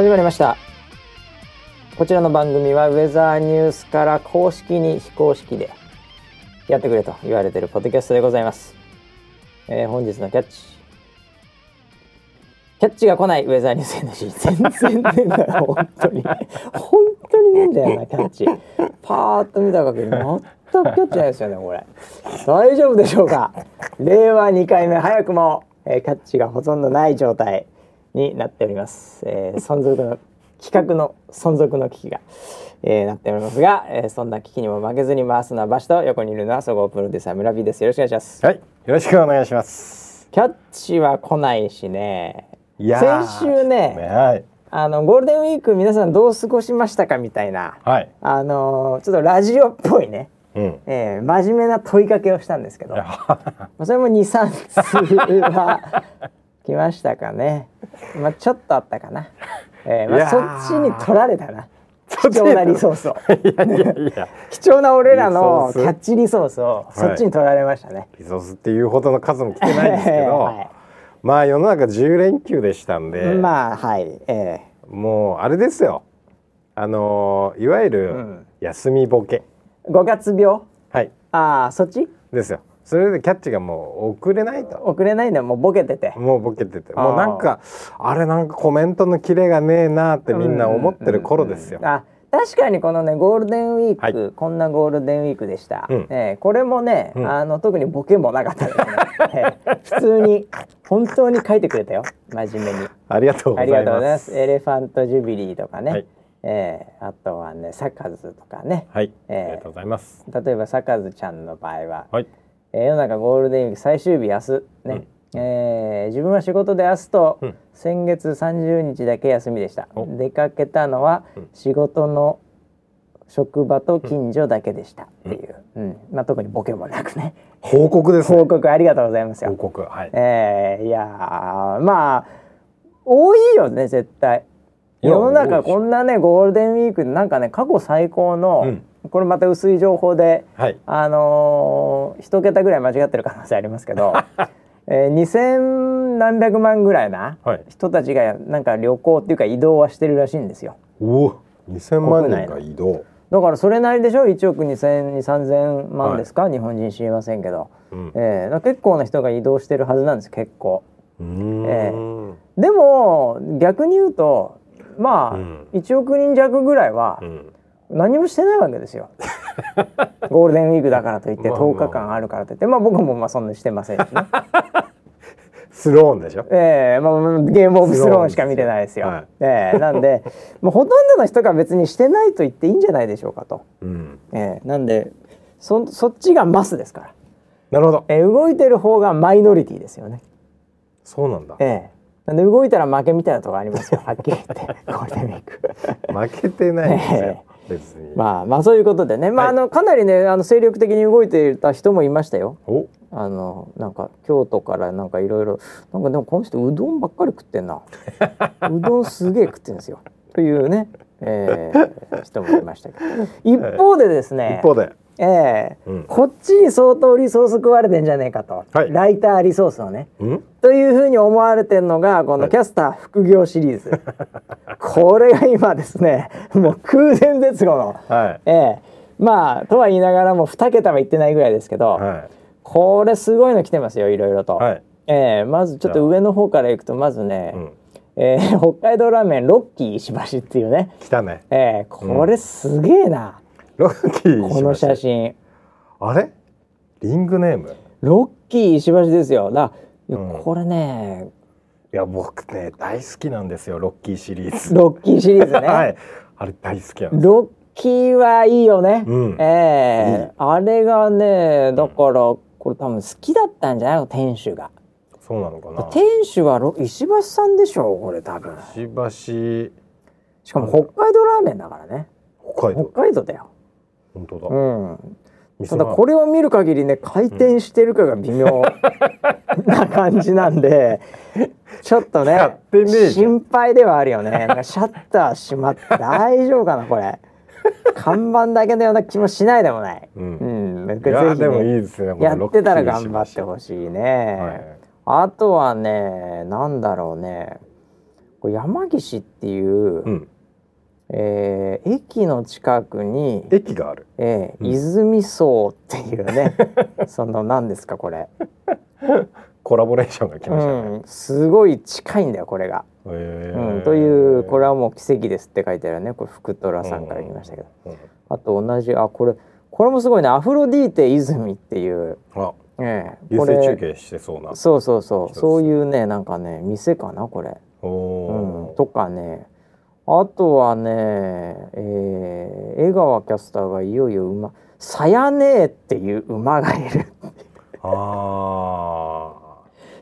始まりました。こちらの番組はウェザーニュースから公式に非公式でやってくれと言われているポッドキャストでございます、えー本日のキャッチ。キャッチが来ないウェザーニュース NG 全然ねえんだよ本当に。本当にねえんだよなキャッチ。パーッと見た限り全くキャッチないですよねこれ。大丈夫でしょうか？令和2回目早くも、えーキャッチがほとんどない状態。になっております、えー存続の企画の存続の危機が、えーなっておりますが、えーそんな危機にも負けずに回すのはバシと横にいるのは総合プロデューサー村 P です。よろしくお願いします。はい、よろしくお願いします。キャッチは来ないしね。いやー先週ねはい、あのゴールデンウィーク皆さんどう過ごしましたかみたいなはい、あのーちょっとラジオっぽいね、うん。えー真面目な問いかけをしたんですけど。まあそれも23通は来ましたかね。まあちょっとあったかな、えーまあ、そーっちに取られたな。貴重なリソースを。いやいやいや、貴重な俺らのキャッチリソースをそっちに取られましたね、リソースっていうほどの数も来てないんですけど、はい。まあ世の中10連休でしたんで、まあはい。えもうあれですよ。あのーいわゆうるん。休みボケ、ー、5月病？はい、ああそっち？ですよ。それでキャッチがもう遅れないと。遅れないんだよ。もうボケてて。もうボケてて、もうなんかあれなんかコメントのキレがねえなってみんな思ってる頃ですよ。あ確かにこのねゴールデンウィーク、はい。こんなゴールデンウィークでした、うん。えーこれもね、うん。あの特にボケもなかったですね、えー普通に本当に書いてくれたよ。真面目に。ありがとうございます。ありがとうございます。エレファントジュビリーとかね、はい。えーあとはねサカズとかね。はい、えーありがとうございます。例えばサカズちゃんの場合は、はい、えー世の中ゴールデンウィーク最終日明日。ね、えー自分は仕事で明日と、うん。先月30日だけ休みでした。お。出かけたのはうん。仕事の職場と近所だけでした。っていう、うん。まあ、特にボケもなくね。報告ですね。報。告ありがとうございます報よ。告はい。えーいやーまあ多いよね絶対。世の中こんなねゴールデンウィークでなんかね過去最高の、うんこれまた薄い情報ではい。あのー一桁ぐらい間違ってる可能性ありますけど、えー、2,000何百万ぐらいなはい。人たちがなんか旅行っていうか移動はしてるらしいんですよ。おお、2000万人が移動。だからそれなりでしょ？1億2,0003,000万ですか、日本人知りませんけど、うん。えー結構な人が移動してるはずなんです結構。うーでも逆に言うとまあ、うん1億人弱ぐらいはうん。何もしてないわけですよ。ゴールデンウィークだからといってまあまあ10日間あるからといってまあ僕もまあそんなしてませんしね。スローンでしょ？ええまあ、ゲームオブスローンしか見てないですよ。はいええなんでもうほとんどの人が別にしてないと言っていいんじゃないでしょうかと。うん。ええなんでそそっちがマスですから、なるほど。ええ動いてる方がマイノリティですよね。そうなんだ。ええなんで動いたら負けみたいなとこありますよはっきり言ってゴールデンウィーク。負けてないんですえよ。別に。まあまあそういうことでね、まあ、はいあのかなりねあの精力的に動いていた人もいましたよ。お。あのなんか京都からなんかいろいろなんかでもこの人うどんばっかり食ってんな うどんすげえ食ってんですよというね、えー人もいましたけど 一方でですね一方で。えーうんこっちに相当リソース食われてんじゃねえかと、はいライターリソースをねうん？というふうに思われてるのがこのキャスター副業シリーズ、これが今ですねもう空前絶後の、はい。ええまあとは言いながらも2桁は言ってないぐらいですけど、はこれすごいの来てますよいろいろと、い。はい。えーまずちょっと上の方からいくとまずね、うん。えー北海道ラーメンロッキー石橋っていうね、来たね。えーこれすげえな、ロッキー。この写。真あれ？リングネーム？ロッキー石橋ですよだいやうんこれねいや、僕ね、大好きなんですよ。ロッキーシリーズ。ロッキーシリーズね、はい。あれ大好きなんです。ロッキーはいいよね、うんえーあれがねだからこれ多分好きだったんじゃない？の店主がそうなのかな？店主はロ石橋さんでしょ？これ多分しばし。しかも北海道ラーメンだからね北海道。北海道だよ本当だ。うん。ただこれを見る限りね回転してるかが微妙。な感じなんで ちょっとね心配ではあるよね。なんかシャッター閉まって大丈夫かなこれ。看板だけのような気もしないでもない、うん。うん、ぜひでもいいねですね。やってたら頑張ってほしいね、はい。あとはねなんだろうね。これ山岸っていう、うんえー駅の近くに、駅がある。えーうん。泉荘っていうね その何ですかこれ、コラボレーションが来うましたね、ん、すごい近いんだよこれが。へー。うん、というこれはもう奇跡ですって書いてあるね。これ福虎さんから来ましたけど、うん。あと同じあこれこれもすごいね。アフロディーテ泉っていう、あ。ええ。優これ勢中継してそうなそうそうそう。そういうねなんかね店かなこれ、おうん、おとかねあとはね、えー江川キャスターがいよいよ馬さやねえっていう馬がいるあ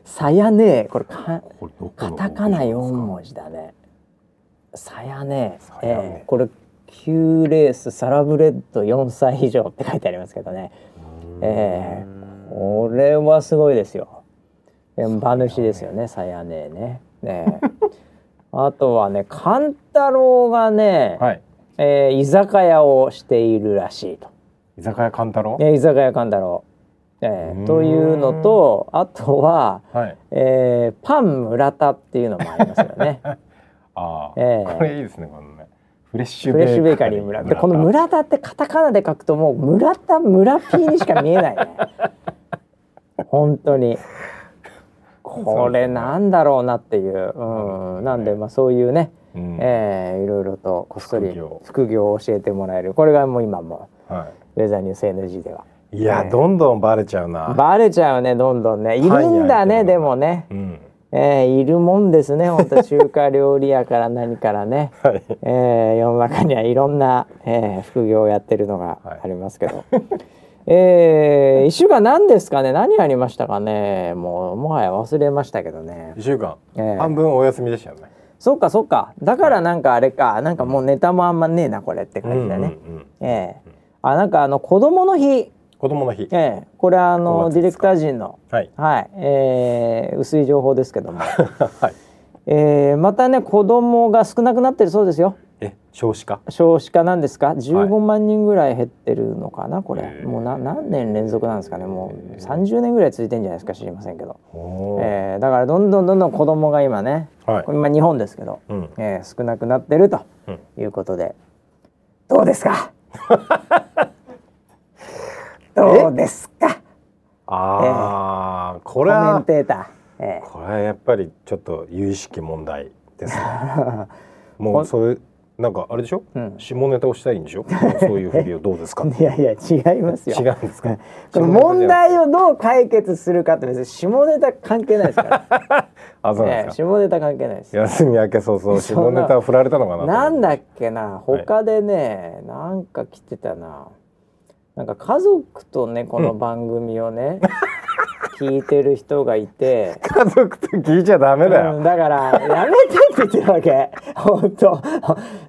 さやねえこれかカタカナ4文文字だね。さやねええこれ9レースサラブレッド4歳以上って書いてありますけどね。ええこれはすごいですよ。え馬主ですよね、さやねね。ねえあとはね、勘太郎がね、はい。えー居酒屋をしているらしいと。居酒屋勘太郎えー居酒屋勘太郎。えうーというのと、あとは、はい。えーパン村田っていうのもありますよね。ああ、ええこれいいですねこのね。フレッシュベーカリー。村。でこの村田ってカタカナで書くともう村田村 P にしか見えないね。本当にこれなんだろうなっていう、うん、なんでまあそういうね、うん。えーいろいろとこっそり副業。を教えてもらえる。これがもう今もはウェザーニュース NG では。い、いや、ねどんどんバレちゃうな。バレちゃうねどんどんね。いるんだねでもね、うん。えーいるもんですね本当中華料理屋から何からね。はい。えー世の中にはいろんな、えー副業をやってるのがありますけど、えー一週間何ですかね？何ありましたかね？もうもはや忘れましたけどね。一週間、ええ半分お休みでしたよね。そっかそっか。だからなんかあれか。なんかもうネタもあんまねえなこれって感じだね、うんうんうん。ええ。あなんかあの子供の日、子供の日、ええ。これあ5の月ディレクター陣の。はい。はい、えー薄い情報ですけども、はい。えーまたね子供が少なくなってるそうですよえ少子化？少子化なんですか？15万人ぐらい減ってるのかなこれ、へー。もうな何年連続なんですかね？もう30年ぐらい続いてんじゃないですか知りませんけど、えーだからどんどんどんどん子供が今ね、はい。これ今日本ですけど、うん。えー少なくなってるとうんいうことで。どうですか？どうですか？ああ、これコメンはテーター、えこれはやっぱりちょっと有意識問題ですね。ー もうそういうなんかあれでしょ、うん。下ネタをしたいんでしょ？そういうふりをどうですか？いやいや違いますよ。違うんですか？この問題をどう解決するかって別に下ネタ関係ないですから、あそうなんええですか、下ネタ関係ないです。休み明け早々下ネタを振られたのかなとなんだっけな？他でね、なんか来てたななんか家族とねこの番組をね、聞いてる人がいて。家族と聞いちゃダメだよ、うん、だからやめてって言ってるわけ。本当。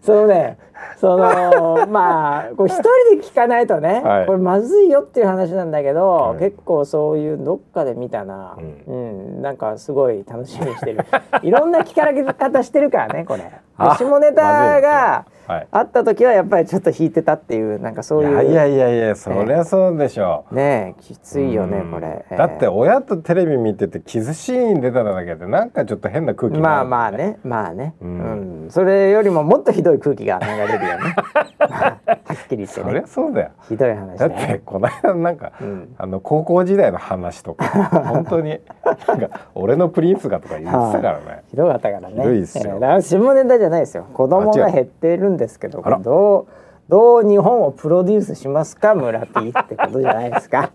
そのね そのまあこう一人で聞かないとね、はい。これまずいよっていう話なんだけど、はい。結構そういうどっかで見たな、ううん。なんかすごい楽しみにしてる。いろんな聞か方してるからねこれ。下ネタがはい。あった時はやっぱりちょっと引いてたっていうなんかそういういやいやいやそりゃそうでしょう、ね。えきついよねうん。これ、だってえー親とテレビ見ててキスシーン出ただけでなんかちょっと変な空気になるまあまあねまあね、ううんんそれよりももっとひどい空気が流れるよね。はっきり言ってそりねゃそうだよ。ひどい話だねってこの間なんか、うん。あの高校時代の話とか 本当になんか俺のプリンスがとか言ってたからね。ひどかったからね。ひどいっすよ。えー下ネタじゃないですよ。子供が減ってるんですけどどう。どう日本をプロデュースしますか村 P ってことじゃないですか。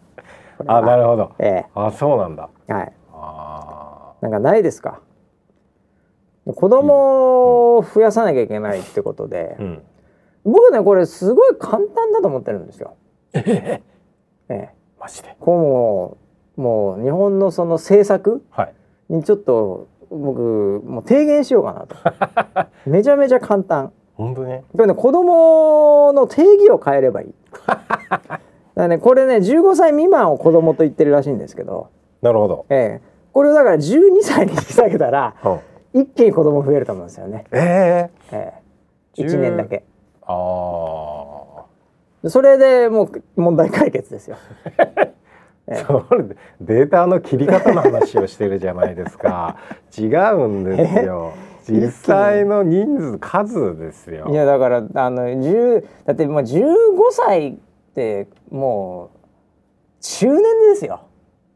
あなるほど。えあそうなんだ。えはい。あなんかないですか？子供を増やさなきゃいけないってことで、ーうん。僕ねこれすごい簡単だと思ってるんですよ。ええ、マジで？こうもう日本のその政策はい。にちょっと僕もう提言しようかなと。めちゃめちゃ簡単。本当にこれね子供の定義を変えればいい。だねこれね15歳未満を子供と言ってるらしいんですけど、なるほど、ええ、これをだから12歳に引き下げたらうん、一気に子供増えると思うんですよね、ええ。ええ、1年だけ。ああそれでもう問題解決ですよ。ええ。それでデータの切り方の話をしてるじゃないですか。違うんですよ。実際の人数数ですよ。いやだからあの10だってもう15歳ってもう中年ですよ。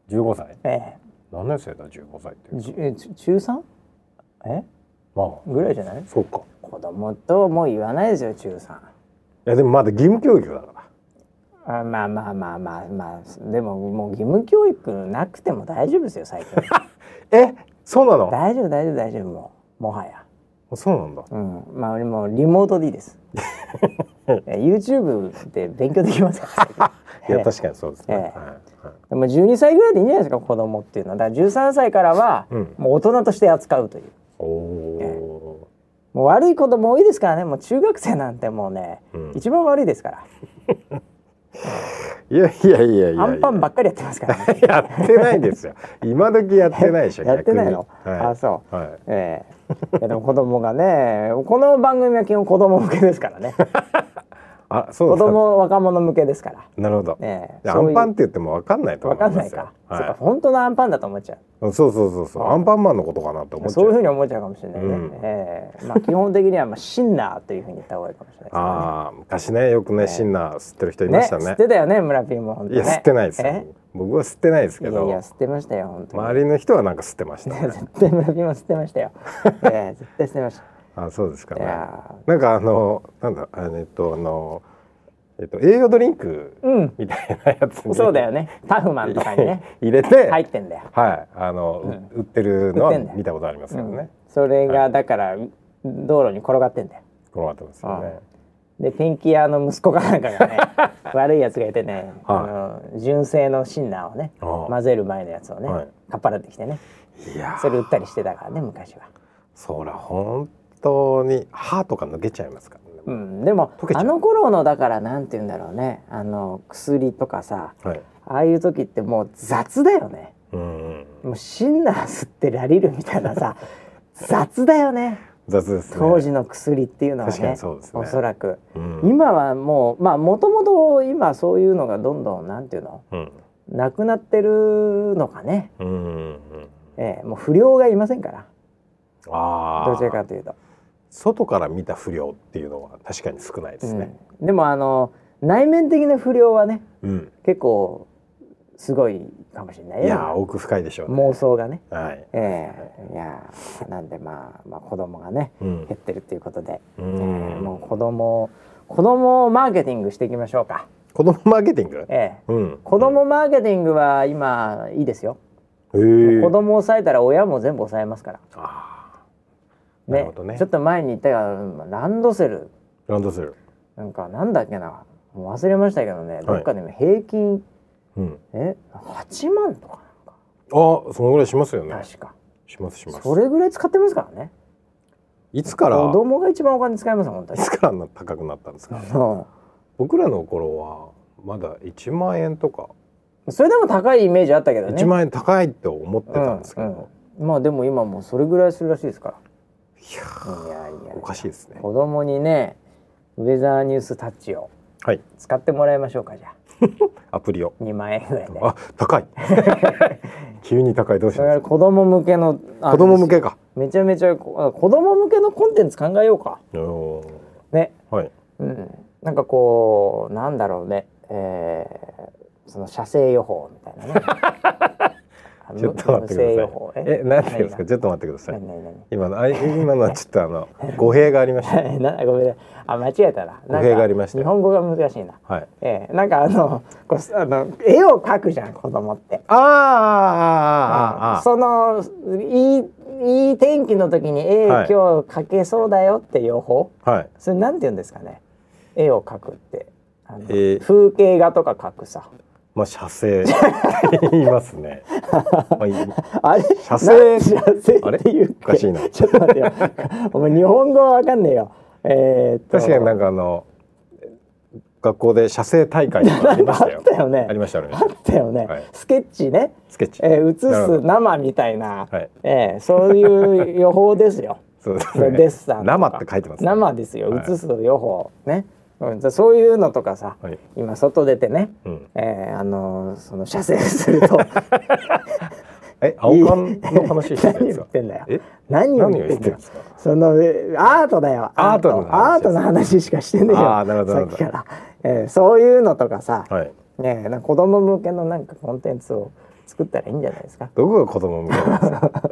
15歳？え何年生だ？15歳ってえ、じゅえち中 3? え？まあぐらいじゃない？そうか。子供ともう言わないですよ中3。いやでもまだ義務教育だから。あまあまあまあまあ。まあでももう義務教育なくても大丈夫ですよ最近。え？そうなの？大丈夫大丈夫大丈夫もうもはや。そうなんだ。うん。まあもうリモートでいいです。え YouTube で勉強できますからいや確かにそうですね、ええ。はいはい。でも12歳ぐらいでいいんじゃないですか子供っていうのは。だから13歳からはうん。もう大人として扱うという。おおもう悪い子供多いですからね。もう中学生なんてもうね、うん。一番悪いですから。いやいやいやいやアンパンばっかりやってますからね。やってないですよ。今時やってないでしょ やってないの、はい。あそう。はい。ええ。いやでも子供がねこの番組は基本子供向けですからねあそう子ですか。供若者向けですから。なるほど、ええいやアンパンって言ってもわかんないとわ思います。よかんないか、そうかは本当のアンパンだと思っちゃう。い、そうそうそうそう。アンパンマンのことかなって思っちゃそういうふうに思っちゃうかもしれないね、うん。ええ。まあ基本的にはまあシンナーというふうに言った方がいいかもしれないですね。ああ昔ねよくね、シンナー吸ってる人いましたね。吸ってたよね村ピンも本当ね。いや吸ってないです。僕は吸ってないですけいやどいや吸ってましたよ本当に、周りの人はなんか吸ってましたね。絶対村ピンも吸ってましたよ、ええ絶対吸ってましたあそうですかね。なんかあのなんだあのえっとあのえっと栄養ドリンクうん。みたいなやつにそうだよね。タフマンとかにね。入れて、入ってんだよ、はい。あの、うん。売ってるのは見たことありますけどうん。ね、それがだから道路に転がってんだよ。この後ですよね、でペンキ屋の息子かなんかがね 悪いやつがいてね、はい。あの純正のシンナーをね混ぜる前のやつをね、はい。かっぱらってきてね。いやー。それ売ったりしてたからね昔は。そら本当に歯とか抜けちゃいますからね、うん、でもあの頃のだからなんて言うんだろうね。あの薬とかさはい。ああいう時ってもう雑だよね。うんうんもうシンナー吸ってラリるみたいなさ 雑だよね。雑ですね。当時の薬っていうのはねにそうですね。おそらく。うん。今はもうまあもともと今そういうのがどんどんなんていうのうん。なくなってるのかね、うんうんうん。ええもう不良がいませんから。あどちらあかというと、外から見た不良っていうのは確かに少ないですね、うん。でもあの内面的な不良はねうん。結構すごいかもしれないよいやー奥深いでしょうね。妄想がね、はい、ええ。いやなんでまあ、まあ、子供がねうん。減ってるっていうことで、うえん。えもう子供子供マーケティングしていきましょうか、子供マーケティング、ええ。うん、子供マーケティングは今いいですよ、子供を抑えたら親も全部抑えますから。あー。なるね。ちょっと前に言ったがランドセル。ーランドセル。なんかなんだっけな。もう忘れましたけどね、い。どっかでも平均。うん。え？8万とかあそのぐらいしますよね。なんか確か。しますします。それぐらい使ってますからね。いつから？子供が一番お金使いますよ本当に。いつから高くなったんですか？う。僕らの頃はまだ1万円とか、んそれでも高いイメージあったけどね。1万円高いって思ってたんですけど、うんうん。まあでも今もうそれぐらいするらしいですからいやいやーおかしいですね。子供にねウェザーニュースタッチをはい。使ってもらいましょうかじゃあ。アプリを。2万円ぐらいで。あ高い。急に高い。どうしそれまから子供向けの子供向けか。めちゃめちゃ子供向けのコンテンツ考えようか。おね。ーはい。うん。なんかこうなんだろうね。えー、その射精予報みたいなね。あ ちょっと待ってくださ報いえ何ていうんですか？何ちょっと待ってください。今のあ今のはちょっとあの 語弊がありました。なごめんね。あ間違えたな。なんか語弊がありました。よ日本語が難しいな。はい。ええなんかあのこうあの絵を描くじゃん子供って。あーあーあーあー。あーそのいいいい天気の時に絵、はい。今日描けそうだよって予報はい。それなんて言うんですかね？絵を描くって。えー。風景画とか描くさまあ射精言いますね。まあいいあれ写生写生あれっていうおかしいな。ちょっと待ってよ。お前日本語わかんねえよ。えーっと。確かになんかあの学校で写生大会ありましたよ。あったよね。ありましたよね。あったよね、はい。スケッチね。スケッチ。えー、映す生みたいな、はいえーそういう予報ですよ。そうですデッサン生って書いてます、ね。生ですよ、はい。映す予報ね、うん、そういうのとかさ、はい。今外出てね、うん。えーあのーその射精すると。え青缶の話してるん何ですか言ってんだよ。え？何を言ってんだよ。そのえアートだよ。アートの話。アートの話しかしてねえよ。さっきから、えーそういうのとかさ、はい。ねえな子供向けのなんかコンテンツを作ったらいいんじゃないですか？どこが子供向けなんですか？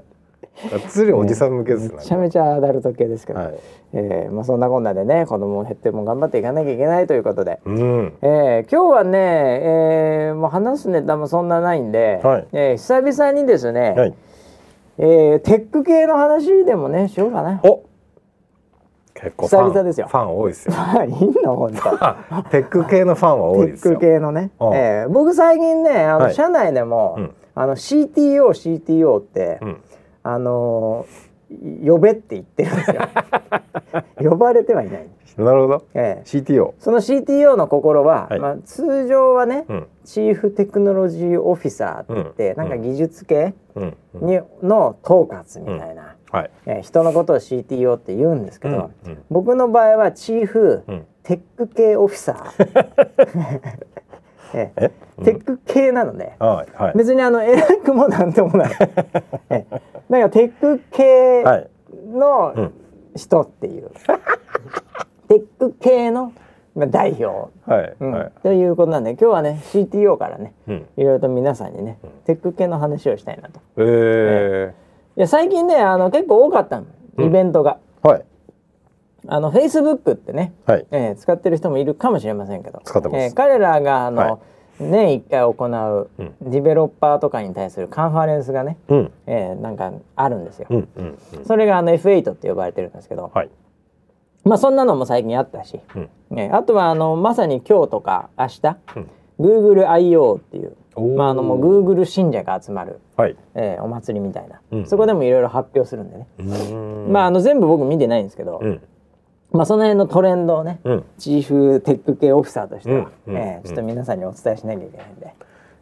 がっつりおじさん向けですね。めちゃめちゃアダルト系ですけど、はい。えーまあ、そんなこんなでね子供減っても頑張っていかなきゃいけないということで、うん。えー今日はね、えーもう話すネタもそんなないんで、はい。えー久々にですね、はい。えーテック系の話でもねしようかな。お結構ファン久々ですよ。ファン多いですよ。いいの？本当。あ テック系のファンは多いテックですよ系のね、うん。えー僕最近ねあの、はい。社内でも、うん。あの CTO CTO って、うんあのー呼べって言ってるんですよ。呼ばれてはいない、なるほど。ええ。CTO その CTO の心は、はい。まあ、通常はね、うん。チーフテクノロジーオフィサーって言って、うん。なんか技術系うん。うん。に、の統括みたいな、はい。えー人のことを CTO って言うんですけど、僕の場合はチーフ、うん。テック系オフィサー、ええ。え？テック系なので、はいはい。別にあの偉くもなんともない、ええ。なんかテック系はい。のうん。人っていう、テック系のまあ代表、はいうん。はい。ということなんで今日はね CTO からねうん。いろいろと皆さんにね、テック系の話をしたいなと。えいや最近ねあの結構多かったの。イベントが。ーはいあの Facebook ってね、はい。えー使ってる人もいるかもしれませんけど。使ってます。えー彼らがあの、はい。年1回行ううん。ディベロッパーとかに対するカンファレンスがね、うん。えーなんかあるんですよ。うんうんうん。それがあの F8 って呼ばれてるんですけど、はいまあそんなのも最近あったし、うん。ね、あとはあのまさに今日とか明日、うん。Google I.O. っていうまああのもう Google 信者が集まる、はい。えーお祭りみたいな、うん。そこでもいろいろ発表するんでね、まああの全部僕見てないんですけど、うんまあその辺のトレンドをね、うん。チーフテック系オフィサーとしては、うんうんえーちょっと皆さんにお伝えしなきゃいけないんで、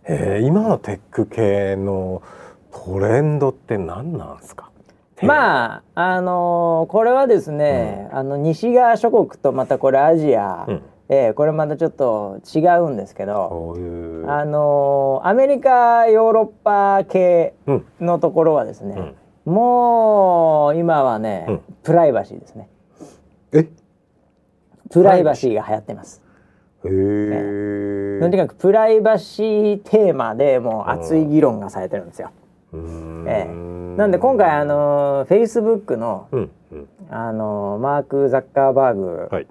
えー今のテック系のトレンドって何なんですか？まああのーこれはですね、あの西側諸国とまたこれアジア、うん。えーこれまたちょっと違うんですけど、あのーアメリカヨーロッパ系うん。のところはですね、もう今はね、うん。プライバシーですねえ？プライバシーが流行ってます。へえとにかくプライバシーテーマでもう熱い議論がされてるんですよ。ええ。なんで今回あのフェイスブックのうんうん。あのマーク・ザッカーバーグはい。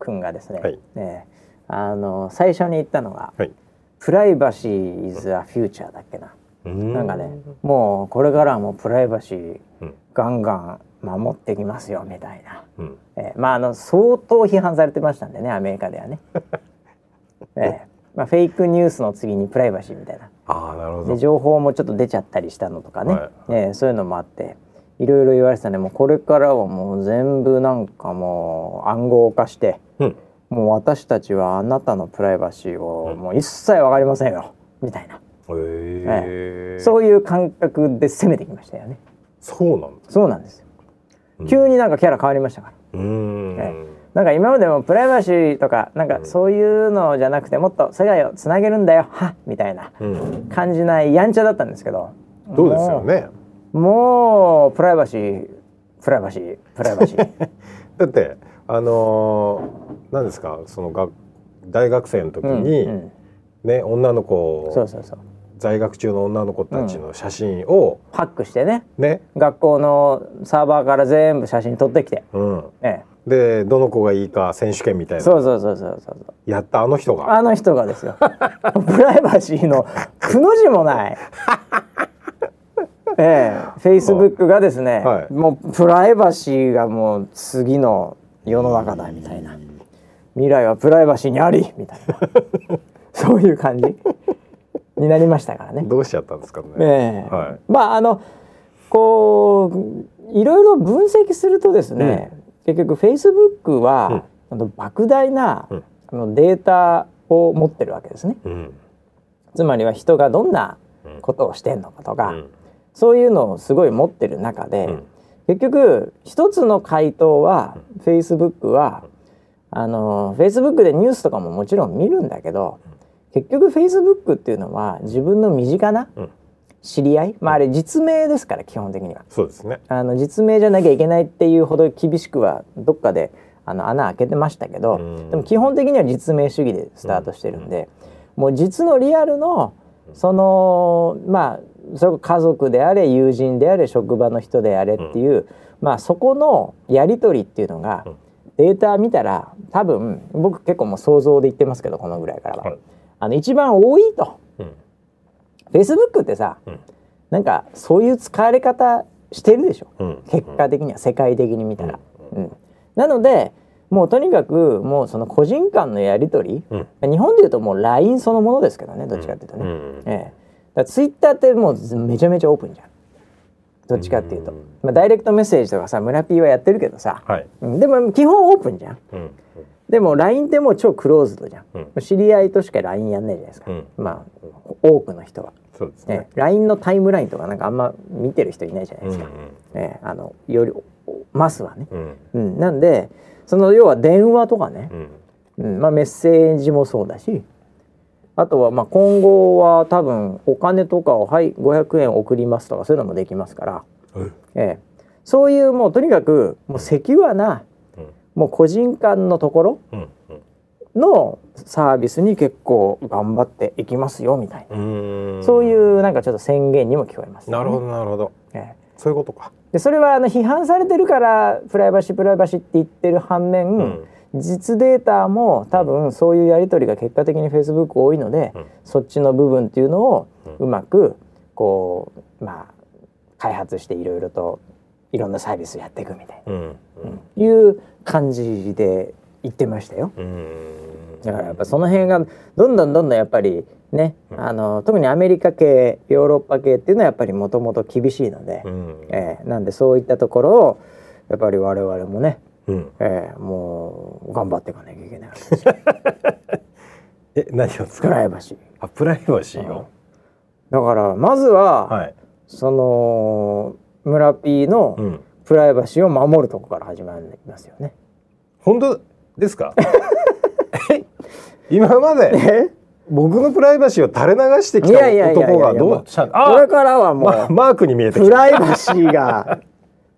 君がですね、はい。ええあの最初に言ったのがはい「プライバシー is a future」だっけな。ななんかねもうこれからはもうプライバシーうん。ガンガン守ってきますよみたいな。うん。ええまああの相当批判されてましたんでねアメリカではね。ええまあ、フェイクニュースの次にプライバシーみたいな。ああなるほでど情報もちょっと出ちゃったりしたのとかね、はい。えーそういうのもあって。いろいろ言われてたね。もうこれからはもう全部なんかもう暗号化してうん。もう私たちはあなたのプライバシーをもう一切わかりませんよ。みたいな、へえそういう感覚で攻めてきましたよね。そうなんだそうなんですよ、うん急になんかキャラ変わりましたから。うーん。えなんか今までもプライバシーとかなんかそういうのじゃなくてもっと世界をつなげるんだよ。はっ。みたいなうん。感じないやんちゃだったんですけど。そうですよね。もうプライバシープライバシープライバシー。だってあのー、何ですか？そのが大学生の時に、うんうん。ね女の子そうそうそう在学中の女の子たちの写真を、ハックしてね。ね、学校のサーバーから全部写真撮ってきて、うん、えでどの子がいいか選手権みたえ、いな。そうそうそうそうそうやったあの人が。あの人がですよ。プライバシーのくの字もない。ええ。フェイスブックがですね、はい。もうプライバシーがもう次の世の中だみたいな。未来はプライバシーにありみたいな。そういう感じになりましたからね。どうしちゃったんですかね。ええ。はい。まああのこういろいろ分析するとですね、結局フェイスブックは、あの莫大な、うん。あのデータを持ってるわけですね。うん。つまりは人がどんなことをしてんのかとか、うん。そういうのをすごい持ってる中で、うん。結局一つの回答は、フェイスブックはあのフェイスブックでニュースとかももちろん見るんだけど、結局フェイスブックっていうのは自分の身近なうん。知り合いまああれ実名ですから基本的には。そうですね。あの実名じゃなきゃいけないっていうほど厳しくはどっかであの穴開けてましたけどうん。でも基本的には実名主義でスタートしてるんでもう実のリアルのそのまあそれ家族であれ友人であれ職場の人であれっていう、まあそこのやり取りっていうのがうん。データ見たら多分僕結構もう想像で言ってますけどこのぐらいからは、はいあの一番多いと。うん。Facebook ってさ、うん。なんかそういう使われ方してるでしょ、うん。結果的には世界的に見たら。うん。なのでもうとにかくもうその個人間のやり取り、うん。日本でいうともう LINE そのものですけどねどっちかっていうとね。うん。ええ。だから Twitter ってもうめちゃめちゃオープンじゃん。どっちかっていうと。うん。まあ、ダイレクトメッセージとかさ村 P はやってるけどさ、はい。うん。でも基本オープンじゃん。うんでも LINE ってもう超クローズドじゃん。うん。知り合いとしか LINE やんないじゃないですか、うん。まあ多くの人は。そうですね。ね、LINE のタイムラインとかなんかあんま見てる人いないじゃないですか、ね、あのよりおマスはね、うん。うん、なんでその要は電話とかね。う、ん。うん。まあ、メッセージもそうだし。あとはまあ今後は多分お金とかをはい500円送りますとかそういうのもできますから、うんええ、そういうもうとにかくもうセキュアなうんもう個人間のところうんのサービスに結構頑張っていきますよみたいな、うん。そういうなんかちょっと宣言にも聞こえます、なるほどなるほど。ええ。そういうことか。でそれはあの批判されてるからプライバシープライバシーって言ってる反面、うん。実データも多分そういうやり取りが結果的に Facebook 多いので、うん。そっちの部分っていうのをううまくこうまあ開発していろいろといろんなサービスやっていくみたいうん。うん。な、いう感じで言ってましたよ。うん。だからやっぱその辺がどんどんどんどんやっぱりね、うん。あの特にアメリカ系ヨーロッパ系っていうのはやっぱりもともと厳しいので、うん。えーなんでそういったところをやっぱり我々もね、うん。えーもう頑張っていかなきゃいけないわけですよ。え何を使プうライバシー。あプライバシーを？だからまずは、はい。その村 P のうんプライバシーを守るとこから始まりますよね。本当ですか？え？今までえ？僕のプライバシーを垂れ流してきた男がどうしたこれからはもう、まマークに見えてきプたライバシーが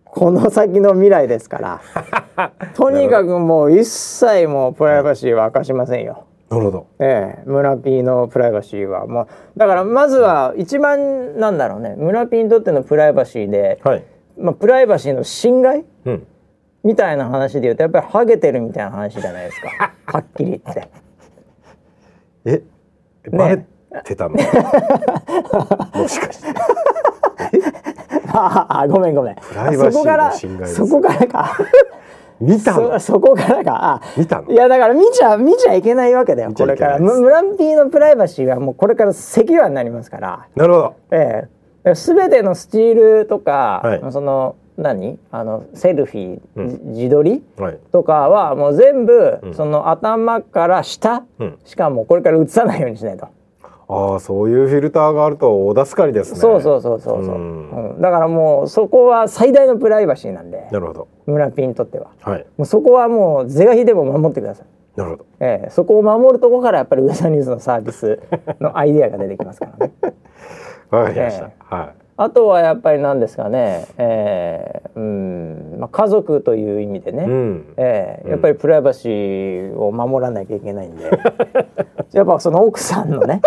この先の未来ですから。とにかくもう一切もうプライバシーは明かしませんよ。なるほど。ええ、村 P のプライバシーは。もうだからまずは一番なんだろうね。村 P にとってのプライバシーで、はいまあ、プライバシーの侵害？うんみたいな話で言うとやっぱりハゲてるみたいな話じゃないですか はっきり言って。えバレてたの、もしかして ああごめんごめん。ライバシーのそこから侵害ですそこからか。見たの？そそこからか。あ見たの？いやだから見ちゃ見ちゃいけないわけだよこれから。ムランピーのプライバシーはもうこれからセキュアになりますから。なるほどええ。すべてのスチールとか、はい。その何？あのセルフィー、うん。自撮り？はい。とかはもう全部、うん。その頭から下、うん。しかもこれから映さないようにしないと。ああそういうフィルターがあると大助かりですね。そうそうそうそうそう、うん。うん。だからもうそこは最大のプライバシーなんで。なるほど。村ピンにとっては。はい。もうそこはもう是が非でも守ってください、なるほど。ええ。そこを守るところからやっぱりウェザーニュースのサービスのアイデアが出てきますからね わかりました、えはい。あとはやっぱり何ですかね、ええうん。まあ、家族という意味でね、うん。ええやっぱりプライバシーを守らなきゃいけないんで。やっぱその奥さんのね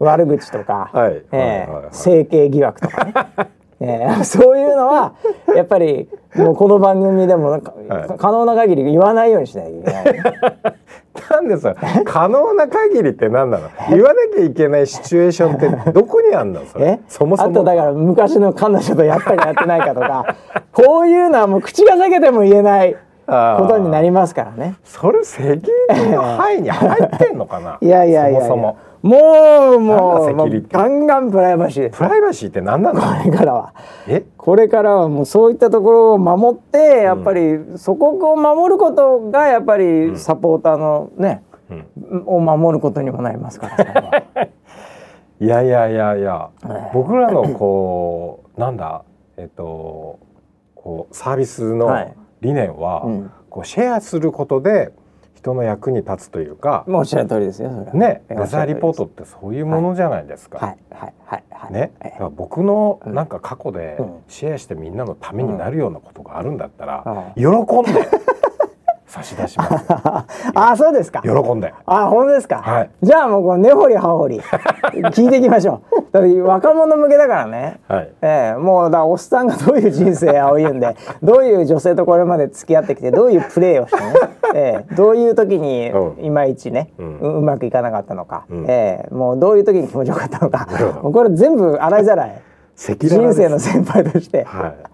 悪口とか、はい。ええはいはいはい。整形疑惑とかね、ええそういうのはやっぱりもうこの番組でもなんか、はい。可能な限り言わないようにしなきゃいけない。なんでさ可能な限りって何なの？言わなきゃいけないシチュエーションってどこにあんのそれ？え？そもそも。あとだから昔の彼女とやったかやってないかとか。こういうのはもう口が裂けても言えないことになりますからね。それ責任の範囲に入ってんのかな？いやいやいやいや。そもも。うもうガンガンプライバシー。プライバシーって何なの？これからは。え？これからはもうそういったところを守ってやっぱりそこを守ることがやっぱりサポーターのね、うん。を守ることにもなりますから。いやいやいやいや。ええ。僕らのこうなんだ？えっとこうサービスのはい理念は、うん。こうシェアすることで人の役に立つというか、もうおっしゃる通りですよそれは。ね、えウェザーリポートおっってそういうものじゃないですか。はいはいはいはい。ね、ええ。だから僕のうん。なんか過去でうん。シェアしてみんなのためになるようなことがあるんだったら、あ喜んで差し出します。よ。あそうですか。喜んで。あ本当ですか、はい。じゃあもうこの根掘り葉掘り。聞いていきましょう。だって若者向けだからね。はい。ええもうだおっさんがどういう人生を歩んで どういう女性とこれまで付き合ってきてどういうプレーをしてね、ええどういう時にうん。いまいちね、ううん。うまくいかなかったのか、うん。ええもうどういう時に気持ちよかったのか。もうこれ全部洗いざらい。人生の先輩として。はい。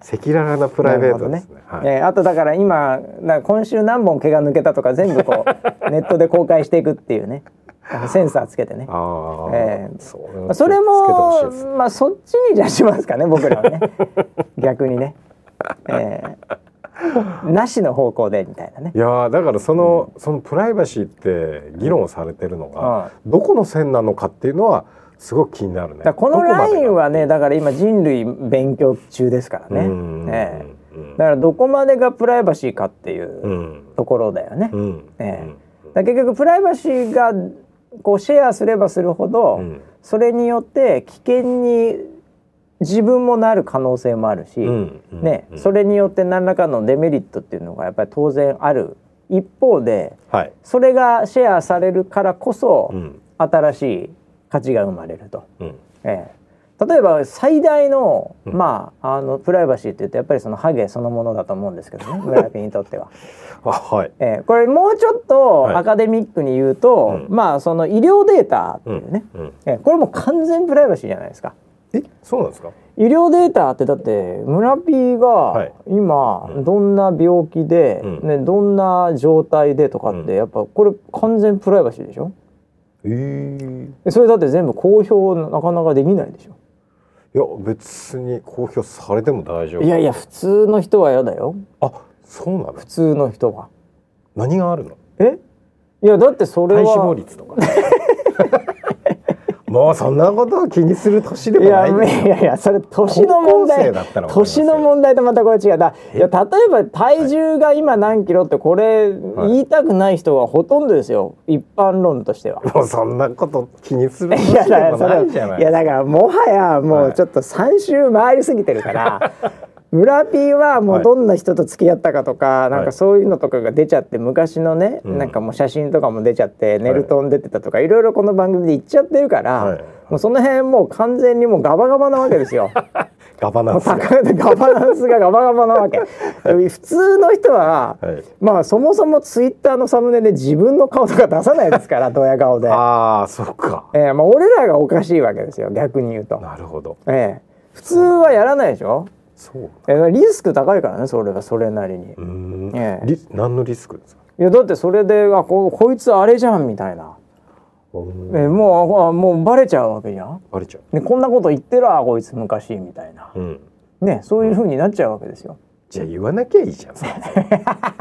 赤裸々なプライベートですね。はい。えーあとだから今今週何本毛が抜けたとか全部こうネットで公開していくっていうね。センサーつけてね。ああ、ええそまあそれもですまあそっちにじゃあしますかね僕らはね。逆にね、えー。なしの方向でみたいなね。いやーだからその、そのプライバシーって議論されてるのが、どこの線なのかっていうのはすごく気になるね。このラインはねだだから今人類勉強中ですからね、ええうんだからどこまでがプライバシーかっていううん。ところだよね、うんええ結局プライバシーがこうシェアすればするほど、うん。それによって危険に自分もなる可能性もあるし、ね、うんそれによって何らかのデメリットっていうのがやっぱり当然ある。一方ではい。それがシェアされるからこそ、うん。新しい価値が生まれると。うん。ええ。例えば最大の、うん。まああのプライバシーって言うとやっぱりそのハゲそのものだと思うんですけどね 村上にとっては。あはい。ええ。これもうちょっとはい。アカデミックに言うと、うん。まあその医療データっていうね、うん。ええ。これもう完全プライバシーじゃないですか。えそうなんですか？医療データってだって村 P がはい。今うん。どんな病気で、うん。ね、どんな状態でとかってうん。やっぱこれ完全プライバシーでしょ？ええでそれだって全部公表なかなかできないでしょいや別に公表されても大丈夫。いやいや普通の人は嫌だよあそうなの？普通の人は何があるの？え？いやだってそれ体脂肪は率とか。もうそんなことを気にする年でいやもないいやいやそれ年の問題。年の問題とまたこれ違うだいや例えば体重が今何キロってこれはい言いたくない人がほとんどですよ。一般論としては。もうそんなこと気にするいや年でもだからそれないじゃないいやだからもはやもはい。うちょっと3周回りすぎてるから、村 P はもうどんな人と付き合ったかとか、なんかそういうのとかが出ちゃって昔のね、うんなんかもう写真とかも出ちゃって、ネルトン出てたとかいろいろこの番組で言っちゃってるから、はいもうその辺もう完全にもうガバガバなわけですよ。ガバナンスが。ガバナンスが ガバガバなわけ。普通の人は、はいまあそもそもツイッターのサムネで自分の顔とか出さないですから ドヤ顔で。ああそっか。えーまあ、俺らがおかしいわけですよ逆に言うと、なるほど。ええ普通はやらないでしょ、そう。えーリスク高いからねそれはそれなりに、うーん。ええリ何のリスクですか？いやだってそれであここいつあれじゃんみたいな、えーもうあもうバレちゃうわけじゃん、バレちゃね、こんなこと言ってるわこいつ昔みたいな、う。うん。ねそういう風になっちゃうわけですよじゃあ言わなきゃいいじゃん。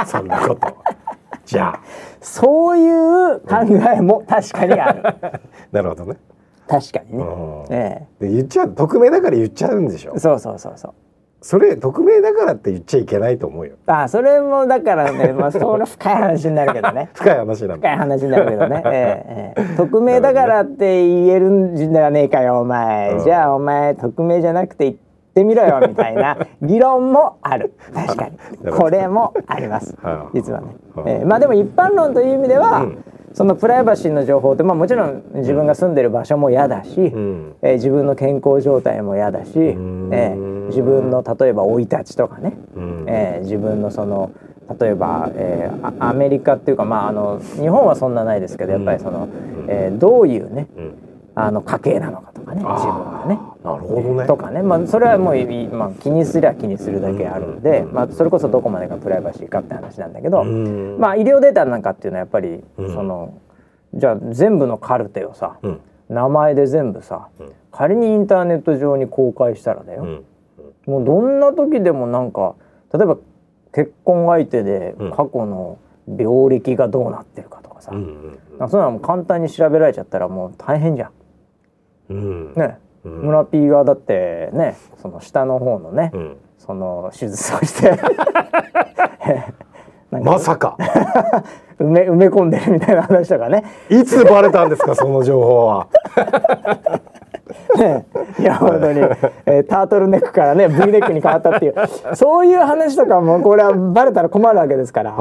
そんなことは。じゃあ。そういう考えも確かにある なるほどね。確かにね、うんえで言っちゃう匿名だから言っちゃうんでしょえ。そうそうそうそうそれ匿名だからって言っちゃいけないと思うよ。あそれもだからね、まあ、それ深い話になるけどね。深い話な。深い話になるけどね、ええええ。匿名だからって言えるんじゃねえかよお前、うん。じゃあお前匿名じゃなくて言ってみろよみたいな 議論もある。確かに。これもあります。はい。実はね、はい。ええ。まあでも一般論という意味では、うんそのプライバシーの情報って、まあ、もちろん自分が住んでる場所も嫌だし、うん。えー自分の健康状態も嫌だし、えんー自分の例えば生い立ちとかね、うんえー自分のその例えば、えーあアメリカっていうかまああの日本はそんなないですけどやっぱりその、えーどういうねうん。あの家系なのかとかね自分がね。なるほどね。とかね、まあ、それはもうい、まあ、気にすりゃ気にするだけあるんで、うんまあ、それこそどこまでがプライバシーかって話なんだけど、うんまあ医療データなんかっていうのはやっぱり、うんそのじゃあ全部のカルテをさ、うん。名前で全部さ、うん仮にインターネット上に公開したらだよ、うん。もうどんな時でもなんか例えば結婚相手でうん過去の病歴がどうなってるかとかさ、うん。かそういうのも簡単に調べられちゃったらもう大変じゃん。うん。ね、うん。村 P がだってねその下の方のね、うん。その手術をして まさか。埋め埋め込んでるみたいな話とかね。いつバレたんですか その情報は。ね。いや本当に、えータートルネックからね V ネックに変わったっていう。そういう話とかもこれはバレたら困るわけですから、な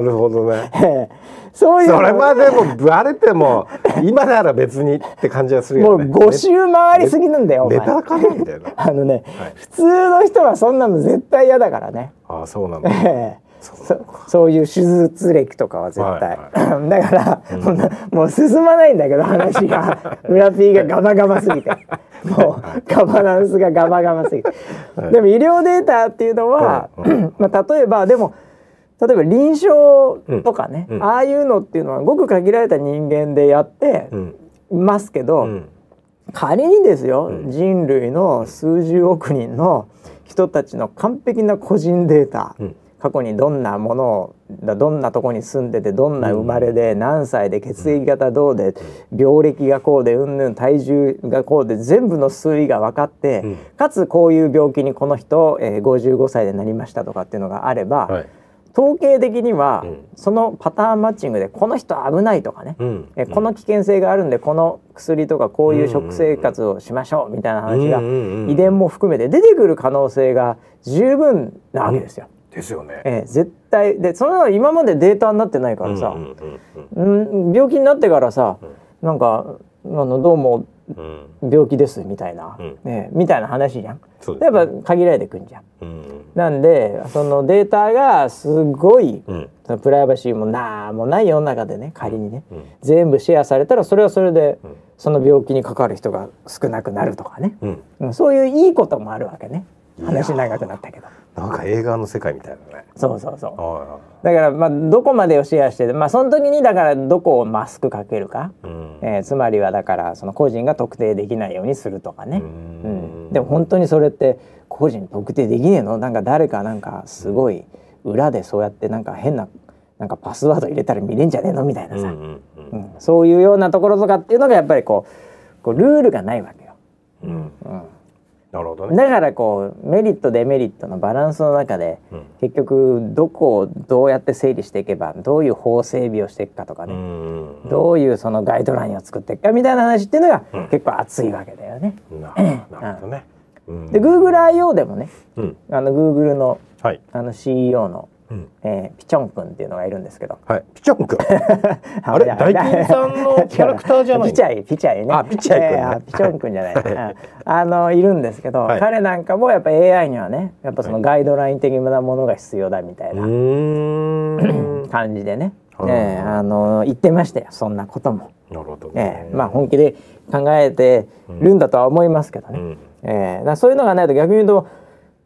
るほどね。えーそういうそれまでもバレても 今なら別にって感じがするもうよね5周回りすぎなんだよお前。ネタかなみたいな。あのね、普通の人はそんなの絶対嫌だからね。ああそうなんだええ。そそういう手術歴とかは絶対、だから、もうもう進まないんだけど話が。村 P がガバガバすぎて。もうガバナンスがガバガバすぎて、でも医療データっていうのは、まあ、例えばでも例えば臨床とかね、うん。うんああいうのっていうのはごく限られた人間でやってうん。ますけど、うん。仮にですよ、うん。人類の数十億人の人たちの完璧な個人データ、うん。過去にどんなものをだどんなとこに住んでてどんな生まれで、何歳で血液型どうで、病歴がこうでうんぬん体重がこうで全部の推移が分かって、うん。かつこういう病気にこの人、えー、55歳でなりましたとかっていうのがあれば、はい統計的には、うん。そのパターンマッチングでこの人危ないとかね、うん。えこの危険性があるんでこの薬とかこういう食生活をしましょうみたいな話がうんうんうん遺伝も含めて出てくる可能性が十分なわけですよ。ですよね。ええ絶対。でそれは今までデータになってないからさ。う、んうんうんうん病気になってからさ、なんかあのどうもうん病気ですみたいな、うん。ねみたいな話じゃん。やっぱ限られてくんじゃん。うん。なんでそのデータがすごい、うん。そのプライバシーもなもない世の中でね仮にね、うん。全部シェアされたらそれはそれで、ん。その病気にかかる人が少なくなるとかね、そういういいこともあるわけね話長くなったけど。なんか映画の世界みたいだね。そうそうそう。はだからまあどこまでをシェアしてまあその時にだからどこをマスクかけるか、いうん。えーつまりはだからその個人が特定できないようにするとかね、ううん。ん、でも本当にそれって個人特定できねえの？なんか誰かなんかすごい裏でそうやってなんか変ななんかパスワード入れたら見れんじゃねえの？みたいなさ、うん。そういうようなところとかっていうのがやっぱりこうこうルールがないわけよ。うん。うんなるほどね。だからこうメリットデメリットのバランスの中で、うん。結局どこをどうやって整理していけばどういう法整備をしていくかとかうね、んどういうそのガイドラインを作っていくかみたいな話っていうのがうん。結構熱いわけだよね。ななるほどね。うん。で GoogleIO でもねうん。あの Google のはい。あの CEO の、うん。えーピチョン君っていうのがいるんですけど。はい。ピチョン君。あれ？大金さんのキャラクターじゃない ピチャイピチャイね。あピチャイ君ね。えーあピチョン君じゃない、うん。あのいるんですけど、はい。彼なんかもやっぱ AI にはねやっぱそのガイドライン的なものが必要だみたいうな感じでね、はいえーあの言ってましたよ。そんなことも、なるほどえねーまあ本気で考えてるんだとは思いますけどね、うん。えーだそういうのがないと逆に言うと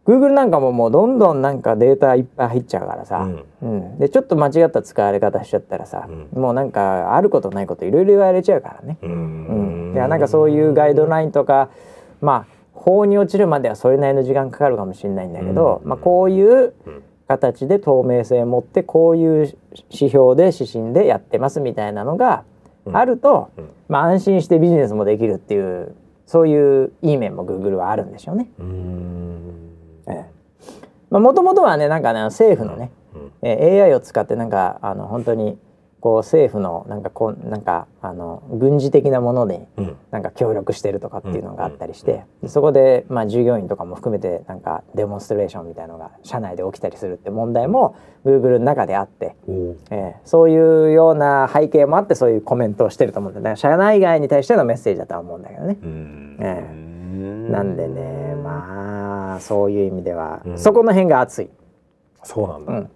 Google なんかももうどんどんなんかデータいっぱい入っちゃうからさ、うん。でちょっと間違った使われ方しちゃったらさ、うもうなんかあることないこといろいろ言われちゃうからね。ううん。ん、いやなんかそういうガイドラインとかまあ法に落ちるまではそれなりの時間かかるかもしれないんだけど、うん。まあ、こういううん。形で透明性を持ってこういう指標で指針でやってますみたいなのがあると、うん。まあ、安心してビジネスもできるっていうそういういい面も Google はあるんでしょうね。うーんもともとはねなんかね政府のね、うんえー AI を使ってなんかあの本当にこう政府のなんかこうなんかあの軍事的なものでうん。なんか協力してるとかっていうのがあったりして、でそこでまあ従業員とかも含めてなんかデモンストレーションみたいのが社内で起きたりするって問題も Google の中であって、おーえーそういうような背景もあってそういうコメントをしてると思うんだよね。社内外に対してのメッセージだとは思うんだけどね。うん。え。なんでねまあそういう意味では、うん。そこの辺が熱い。そうなんだ。うん。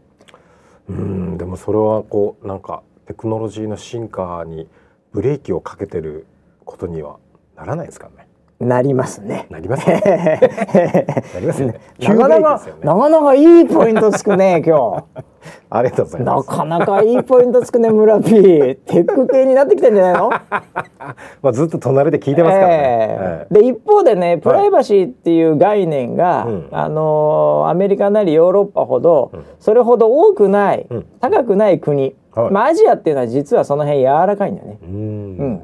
うんでもそれはこうなんかテクノロジーの進化にブレーキをかけてることにはならないですかねなりますね。なりますね。なりますね。なかなか、なかなかいいポイントつくね今 ありがとうござ日。います。なかなかいいポイントつくね村 P。テック系になってきてんじゃないの？まあずっと隣で聞いてますからね、ええ。で一方でねプライバシーっていう概念が、うん。あのーアメリカなりヨーロッパほど、うん。それほど多くない、うん。高くない国、はい。まあアジアっていうのは実はその辺柔らかいんだよね。うん。うん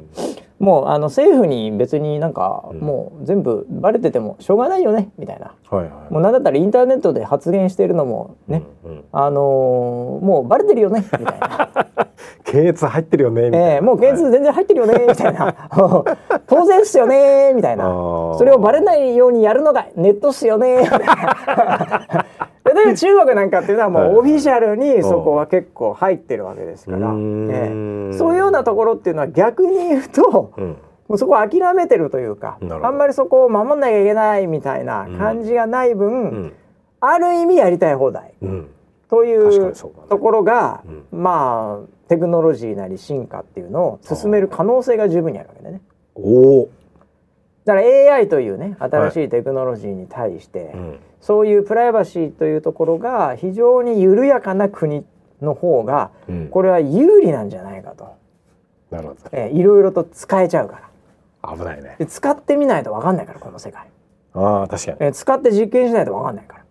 もうあの政府に別になんか、うん。もう全部バレててもしょうがないよねみたいな。はいはい。もうなんだったらインターネットで発言してるのもね、うんうんあのーもうバレてるよねみたいな。検閲入ってるよねみたいな、ええもう件数全然入ってるよねみたいな。当然っすよねみたいな。それをバレないようにやるのがネットっすよねみたいな中国なんかっていうのはもはい。うオフィシャルにそこは結構入ってるわけですから、ええ。そういうようなところっていうのは逆に言うと、うん。もうそこを諦めてるというかあんまりそこを守んなきゃいけないみたいな感じがない分、うん。ある意味やりたい放題うん。というところが、うまあテクノロジーなり進化っていうのを進める可能性が十分にあるわけでね。おお、だから AI というね新しい。テクノロジーに対して、うんそういうプライバシーというところが非常に緩やかな国の方がうん、これは有利なんじゃないかと、なるほえーいろいろと使えちゃうから。ど危ないね。で使ってみないと分かんないからこの世界、ああ確かに。えー使って実験しないと分かんないから。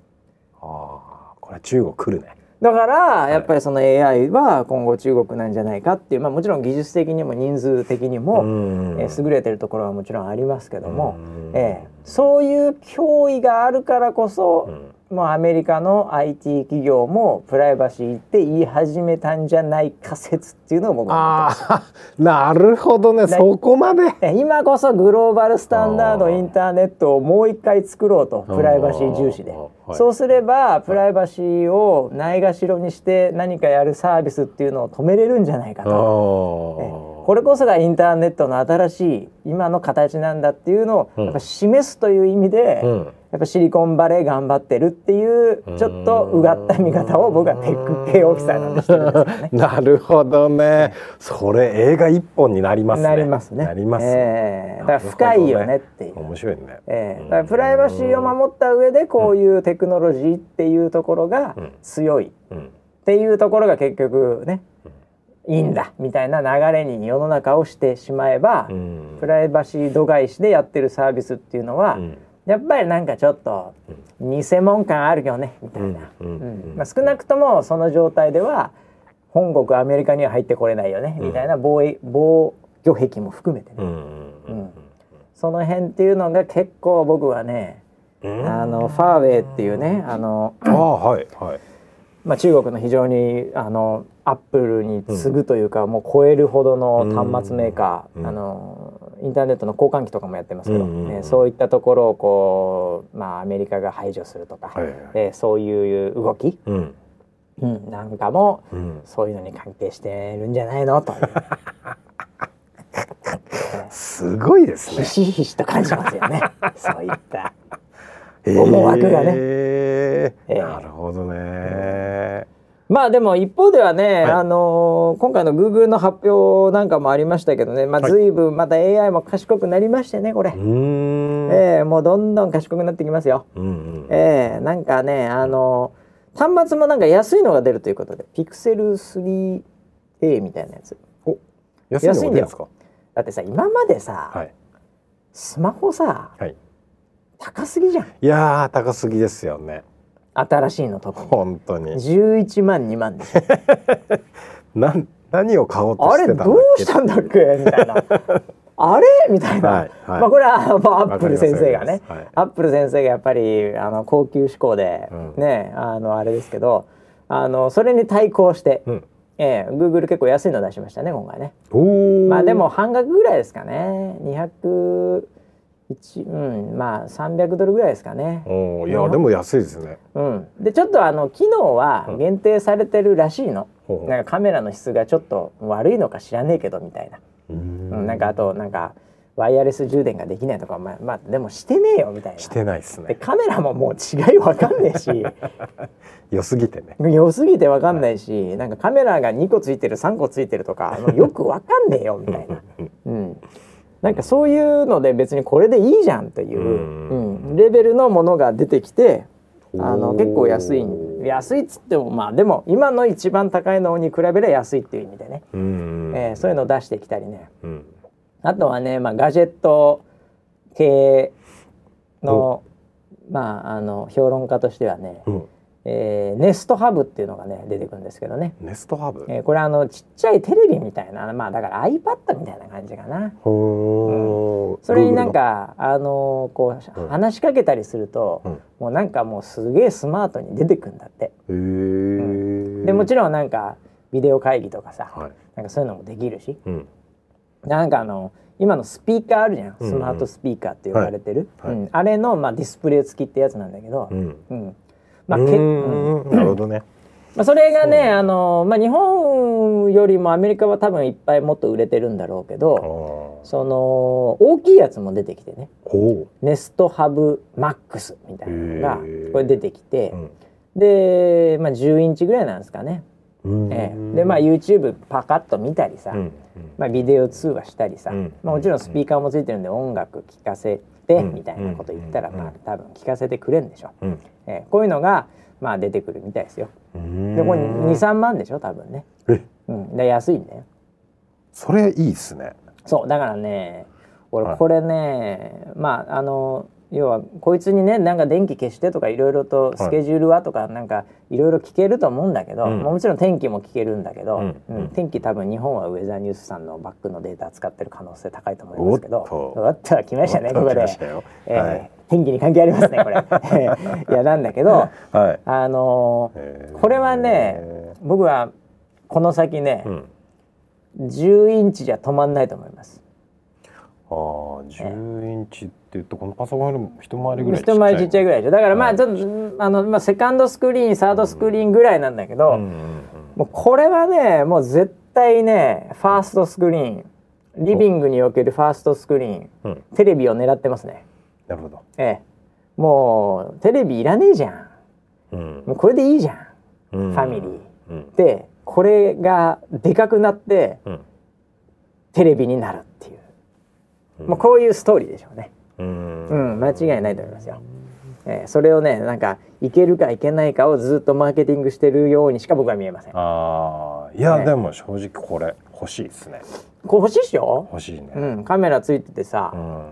ああこれ中国来るねだからやっぱりその AI は今後中国なんじゃないかっていう、まあ、もちろん技術的にも人数的にも、ん。えー優れてるところはもちろんありますけども、うん。えーそういう脅威があるからこそ、うん。もうアメリカの IT 企業もプライバシーって言い始めたんじゃないか説っていうのを僕はああ なるほどね。そこまで。え今こそグローバルスタンダードインターネットをもう一回作ろうとプライバシー重視で、はい。そうすればプライバシーをないがしろにして何かやるサービスっていうのを止めれるんじゃないかあと。えーこれこそがインターネットの新しい今の形なんだっていうのをうん。やっぱ示すという意味で、うんやっぱシリコンバレー頑張ってるっていうちょっとうがった見方を僕はテック系オフィサーなんでしてるんですよね。なるほどね。それ映画一本になりますね。なりますね。なります。ねええ。だから深いよねっていう。面白いね。ええ。だからプライバシーを守った上でこういうテクノロジーっていうところがうん。強い。っうん。ていうところが結局ねいいんだみたいな流れに世の中をしてしまえば、うん。プライバシー度外視でやってるサービスっていうのは、うんやっぱりなんかちょっと偽物感あるよねみたいな、うんまあ、少なくともその状態では本国アメリカには入ってこれないよね、みたいな防衛防御壁も含めてね、うんうんその辺っていうのが結構僕はね、うん。あのファーウェイっていうねあの、ああはいはい。まあ、中国の非常にあのアップルに次ぐというか、もう超えるほどの端末メーカー、うん。あのインターネットの交換機とかもやってますけど、うんうんうんねそういったところをこう、まあ、アメリカが排除するとか、はいはいでそういう動き、うん。うん、なんかもうん。そういうのに関係してるんじゃないの？と。すごいですね。ひしひしと感じますよね。そういった。思惑がね。えー。ええなるほどねまあでも一方ではね、はい。あのー今回の Google の発表なんかもありましたけどね、まあ、はい。随分また AI も賢くなりましてねこれ、うーん。ええもうどんどん賢くなってきますよ。うんうん。ええなんかねあのー端末もなんか安いのが出るということで Pixel 3A みたいなやつ。お安いんですか？だってさ今までさ、はい。スマホさはい。高すぎじゃん。いやー高すぎですよね新しいの特に本当に。11万2万でしょ。なん何を買おうとあれしてたんだっどけうしたんだっけ？みたいな。あれ？みたいな、はいはい。まあこれはまあアップル先生がね、はい。アップル先生がやっぱりあの高級志向で、うん。ねあのあれですけどあのそれに対抗して、うん。ええ Google 結構安いの出しましたね今回ね。まあでも半額ぐらいですかね201うんまあ300ドルぐらいですかね。おーいやでも安いですね。うん、でちょっとあの機能は限定されてるらしいの、ほうほう。なんかカメラの質がちょっと悪いのか知らねえけどみたいな、うん。ん、なんかあとなんかワイヤレス充電ができないとかまあ、まあ、でもしてねえよみたいな。してないですでねカメラももう違いわかんねえし。良すぎてね。良すぎてわかんないし、なんかカメラが2個ついてる3個ついてるとかよくわかんねえよみたいな、うん、なんかそういうので別にこれでいいじゃんという、ううんんレベルのものが出てきてあの結構安い安いっつってもまあでも今の一番高いのに比べれば安いっていう意味でね、えーそういうのを出してきたりね。うん。あとはね、まあ、ガジェット系のまああの評論家としてはね、うんえーネストハブっていうのがね出てくるんですけどね、ネストハブ？えーこれあのちっちゃいテレビみたいなまあだから iPad みたいな感じかな。ほー。それになんかあのーこう、うん。話しかけたりすると、うん。もうなんかもうすげえスマートに出てくんだって。へー。でもちろんなんかビデオ会議とかさ、はい。なんかそういうのもできるし。うん。なんかあの今のスピーカーあるじゃん、うんうん。スマートスピーカーって呼ばれてる、はいはい。うん。あれの、まあ、ディスプレイ付きってやつなんだけど、うん。うんままああけうん。なるほどね。まあ、それがねあの、まあ、日本よりもアメリカは多分いっぱいもっと売れてるんだろうけあどー。その大きいやつも出てきてね。ほネストハブマックスみたいなのがこれ出てきてう、うん。で、まあ、10インチぐらいなんですかね、うん。ええ。でまあ YouTube パカッと見たりさ、うん。まあ、ビデオ通話したりさ、うん。まあ、もちろんスピーカーもついてるんで音楽聴かせてうん。みたいなこと言ったら、うん。まあ多分聞かせてくれんでしょ、うん。ええこういうのがまあ出てくるみたいですよ。うん。でこれ23万でしょ多分ね、え？うん、で安いんだよ。それいいっすね。そうだからねはい。俺これね、まああの要はこいつにねなんか電気消してとかいろいろとスケジュールはとかなんかいろいろ聞けると思うんだけど、うん。まあもちろん天気も聞けるんだけど、うん。うん。うん。天気多分日本はウェザーニュースさんのバックのデータ使ってる可能性高いと思いますけどおっと。来ましたねここで。えーはい天気に関係ありますねこれ。いやなんだけどはい。あのーこれはね僕はこの先ね、うん。10インチじゃ止まんないと思いますああ10インチって言うとこのパソコンよりも一回りぐらい一回りちっちゃいぐらいでしょ。だからまはい。あちょっと、あのまあセカンドスクリーンサードスクリーンぐらいなんだけど、うんうんもうこれはねもう絶対ねファーストスクリーンリビングにおけるファーストスクリーンうんうん。テレビを狙ってますね。なるほど。ええ。もうテレビいらねえじゃん。うん。もうこれでいいじゃん、うん。ファミリー。うん。でこれがでかくなってうん。テレビになるう、うん。もうこういうストーリーでしょうね。うん。うん間違いないと思いますよ、ええそれをねなんかいけるかいけないかをずっとマーケティングしてるようにしか僕は見えません。ああいや、ね。でも正直これ欲しいですね。これ欲しいっしょ欲しいね。うんカメラついててさ、うん。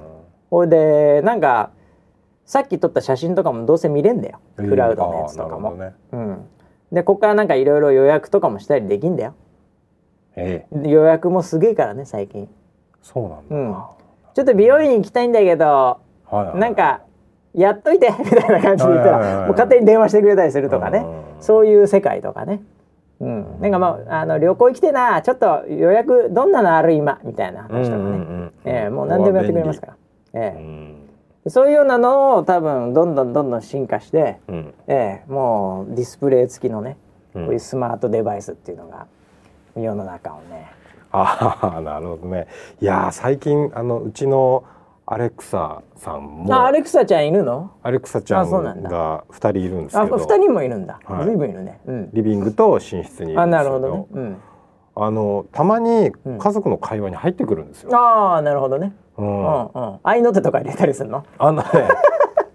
ほいでなんかさっき撮った写真とかもどうせ見れんだよ。えークラウドのやつとかも、あーなるうん、でここからなんかいろいろ予約とかもしたりできんだよ。ええ。予約もすげえからね最近。そうなんだ、うんちょっと美容院行きたいんだけどはなんかやっといて みたいな感じで言ったらもう勝手に電話してくれたりするとかね。うんそういう世界とかね。うん、なんかまああの旅行来てなちょっと予約どんなのある今？みたいな話とかね、うええもう何でもやってくれますから、ええ。うん。そういうようなのを多分どんどんどんどん進化して、うん。ええもうディスプレイ付きのね、うん。こういうスマートデバイスっていうのが世の中をねああなるほどね。いやー最近あのうちのアレクサさんもあアレクサちゃんいるの？アレクサちゃんが2人いるんですあけど。二人もいるんだ、はい。ずいぶんいるね。うん。リビングと寝室にあなるほどね、うん、あのたまにうん。家族の会話に入ってくるんですよ。ああなるほどね。ううんんうん。合いの手とか入れたりするの？あのね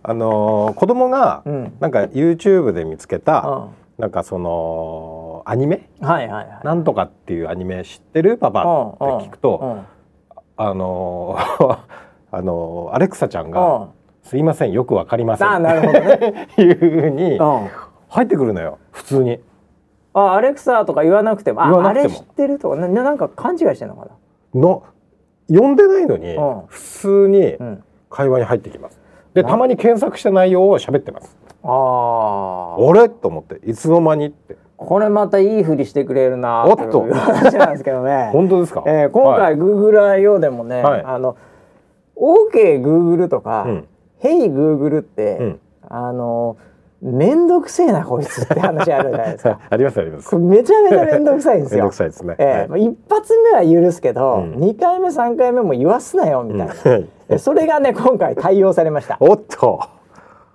あのー子供がうん。なんか YouTube で見つけうたんなんかそのアニメ？はいはいはい。なんとかっていうアニメ知ってる？パパって聞くとあのー あのーアレクサちゃんがうん「すいませんよくわかりません」あなるほどね。いうふうにうん。入ってくるのよ。普通に。あアレクサとか言わなくても。ああれ知ってるとかななんか勘違いしてんのかの呼んでないのにうん。普通に会話に入ってきます。でなたまに検索した内容を喋ってます。あああれ？と思って。いつの間にって。これまたいいふりしてくれるなおっという話なんですけどね。本当ですか、えー今はい。回 Google 用でもね、はい。あの OKGoogle とか、うん、HeyGoogle って、うん。あのめんどくせえなこいつって話あるじゃないですか。ありますあります。めちゃめちゃめんどくさいんですめんどよくさいですね、えーまあ一発目は許すけど、うん。二回目三回目も言わすなよみたいな、それがね今回対応されました、おっと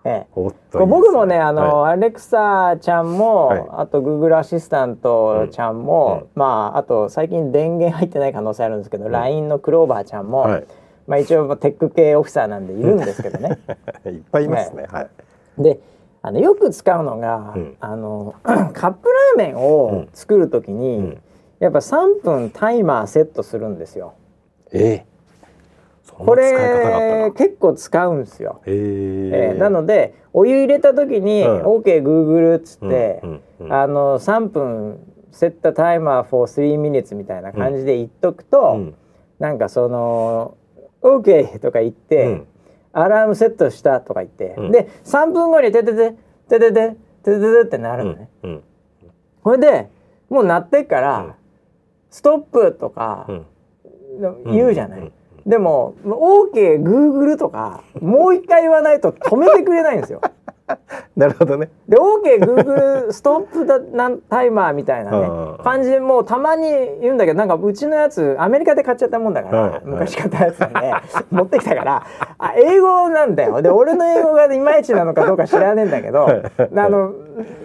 えおっーこれ僕もねあの、はアレクサちゃんも、はい。あと Google アシスタントちゃんも、うん。まああと最近電源入ってない可能性あるんですけど、ん。LINE のクローバーちゃんも、はい。まあ一応テック系オフィサーなんでいるんですけどね。い、いっぱいいますね、はい。であのよく使うのが、うん。あの カップラーメンを作る時に、うん。やっぱ3分タイマーセットするんですよ。ええこれな結構使うんですよ。えええーなのでお湯入れた時に「うん。OKGoogle」っつって、うんうんうん。あの3分セットタイマー for 3 minutes みたいな感じで言っとくと、うん。なんかその「OK」とか言って、うん。アラームセットしたとか言って、うん。で3分後に「てててててててててて」ってなるのね。うんこれでもう鳴ってっから、うん。ストップとかうん。言うじゃない、うんでも OK グーグルとかもう一回言わないと止めてくれないんですよ。なるほどね。で OK グーグルストップだなんタイマーみたいなねうん感じでもうたまに言うんだけどなんかうちのやつアメリカで買っちゃったもんだから、はいはい。昔買ったやつなんで 持ってきたからあ英語なんだよ。で俺の英語がいまいちなのかどうか知らねえんだけどあの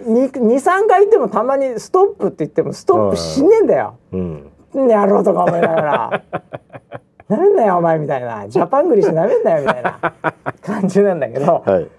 2、3回言ってもたまにストップって言ってもストップしねえんだよ。うん。やろうとか思いながら「なめんなよお前」みたいな「ジャパングリッシュなめんなよ」みたいな 感じなんだけど。はい。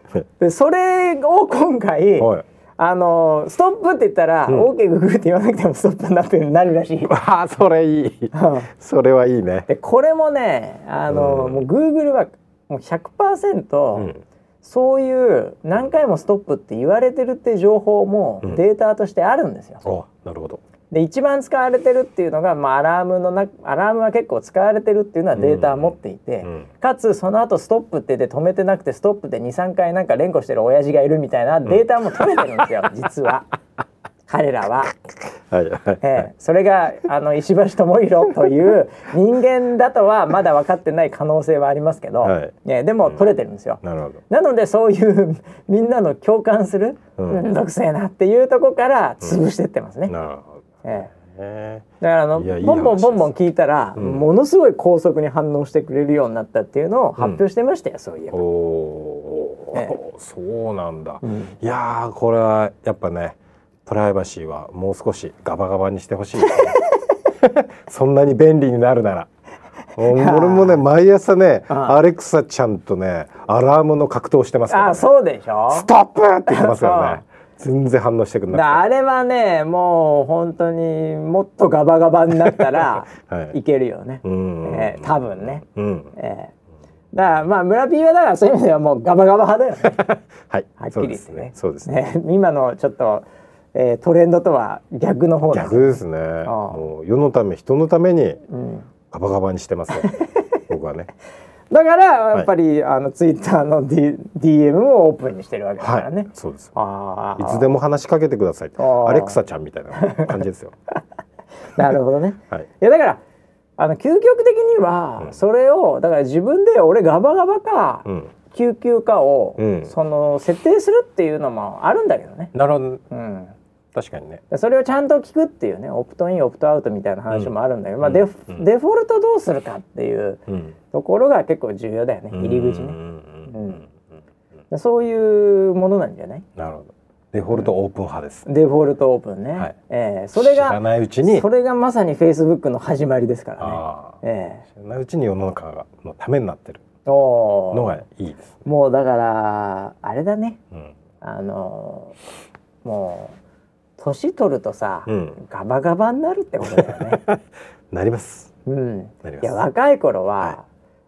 でそれを今回、はい。あのストップって言ったら、うん。OK ググって言わなくてもストップになってるなるらしい。ああそれいい。それはいいね。でこれもねあの、うん。もう Google はもう100%、うん。そういう何回もストップって言われてるって情報もうん。データとしてあるんですよ。あなるほどで一番使われてるっていうのが、まあ、アラームのなアラームは結構使われてるっていうのはデータを持っていて、うん。かつその後ストップって言って止めてなくてストップで23回なんか連呼してる親父がいるみたいなデータも取れてるんですよ、実は。彼らは。はいはい。ええ、それがあの石橋智弘という人間だとはまだ分かってない可能性はありますけど、はい。ね、でも取れてるんですよ。なるほど。なのでそういうみんなの共感するうん。めんどくせえなっていうとこから潰してってますね。なるほどええ。ねだからあのボンボン話ボンボン聞いたら、うん。ものすごい高速に反応してくれるようになったっていうのを発表してましたよ、そういえおば。おそうなんだ、うん。いやーこれはやっぱねプライバシーはもう少しガバガバにしてほしい。そんなに便利になるなら。俺もね毎朝ねアレクサちゃんとねアラームの格闘してますから、ね、あそうでしょ。ストップって言ってますからね 全然反応してくれだなあれはねもう本当にもっとガバガバになったら はい。いけるよね、くてうん、ええ多分ね。うん。ええだからまあ村 P はだからそういう意味ではもうガバガバ派だよね。はい。はっきり言ってね。そうです。ねね。今のちょっと、えー、トレンドとは逆の方だ逆ですね。あ。もう世のため人のためにうん、ガバガバにしてますよ。僕はねだからやっぱり、あのツイッターの、D、DM をオープンにしてるわけだからね。はい。そうです。ああいつでも話しかけてくださいアレクサちゃんみたいな感じですよ。なるほどね。はい。いやだからあの究極的には、うん。それをだから自分で俺ガバガバか、うん。救急かを、うん。その設定するっていうのもあるんだけどね。なるほど。うん。確かにね。それをちゃんと聞くっていうねオプトインオプトアウトみたいな話もあるんだけど、まあデフうん。デフォルトどうするかっていううん。ところが結構重要だよね入り口ね。うん。うん。うん。うん。そういうものなんじゃない？なるほど。デフォルトオープン派です。デフォルトオープンね、はい。ええそれ知らがないうちに。それがまさにフェイスブックの始まりですからね。え知らないうちに世の中がのためになってるのがいいですもうだからあれだね。うん。あのーもう年取るとさ、うん。ガバガバになるってことだよね。なります。うん、なります。いや若い頃は、はい。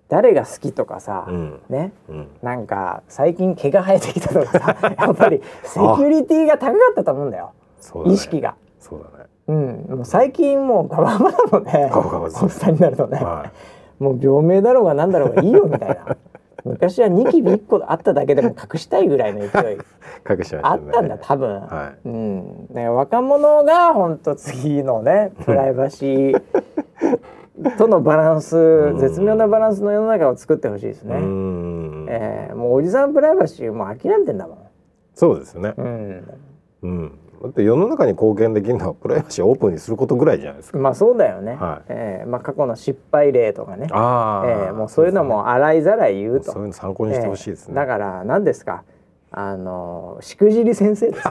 誰が好きとかさ、うん。ね。うん。なんか最近毛が生えてきたとかさ やっぱりセキュリティが高かったと思うんだよ。だね。意識が。そうだね。うん、もう最近もうガバガバだもんね。ガバガバおっさんになるとね、はもう病名だろうがなんだろうがいいよみたいな昔はニキビ1個あっただけでも隠したいぐらいの勢い。い 隠しまね。あったんだ多分、はうん、だから若者が本当次のねプライバシーとのバランスん。絶妙なバランスの世の中を作ってほしいですい、ね、うん。えーもうおじさんプライバシーもう諦めてんだもん、そうですよね。うん、うんだって世の中に貢献できるのはプライバシーをオープンにすることぐらいじゃないですか。まあそうだよね、はい。えーまあ、過去の失敗例とかね。ああ、えーもうそういうのも洗いざらい言うと。そういうの参考にしてほしいですね、えーだから何ですか？あのしくじり先生です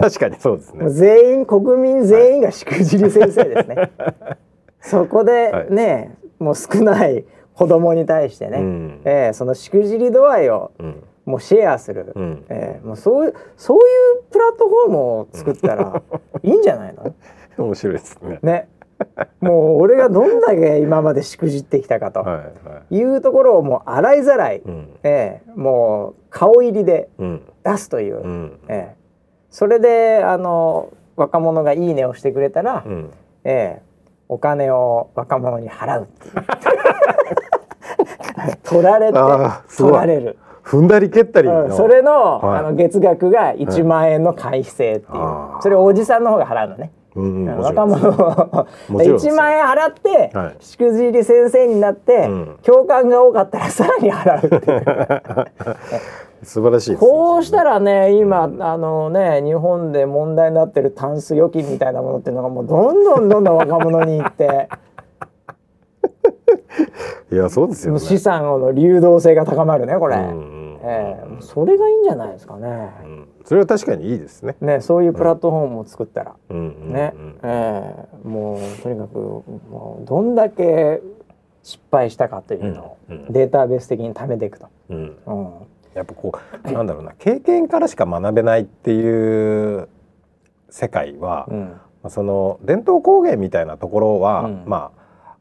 確かにそうですね。全員国民全員がしくじり先生ですね。そこでね、もう少ない子供に対してね、うん。えーそのしくじり度合いをうんもうシェアする、うん。えーもうそういうそういうプラットフォームを作ったら いいんじゃないの？面白いですね。ね、もう俺がどんだけ今までしくじってきたかとはいうところをもう洗いざらい、うん。えーもう顔入りでうん。出すという、うん。ええそれであの若者が「いいね」をしてくれたら、うん。ええお金を若者に払うっていう。取られて取られる踏んだり蹴ったりの、うんそれの,、はい。あの月額が1万円の会費制っていう、あー。それをおじさんの方が払うのね。うんうん、若者 もちろんです1万円払って、はい。しくじり先生になって、ん。共感が多かったらさらに払うっていう。素晴らしいですこうしたらね今あのね日本で問題になってるタンス預金みたいなものっていうのがもうどんどんどんどん若者に行って。いやそうですよね。資産の流動性が高まるねこれ、うんうんええそれがいいんじゃないですかね。うん。それは確かにいいですね。ねそういうプラットフォームを作ったら。うん。うん。ね、うん。ええもうとにかくもうどんだけ失敗したかというのをデータベース的に貯めていくと。うん。うん。やっぱこうなんだろうな経験からしか学べないっていう世界は、うん。まあその伝統工芸みたいなところは、うん。まあ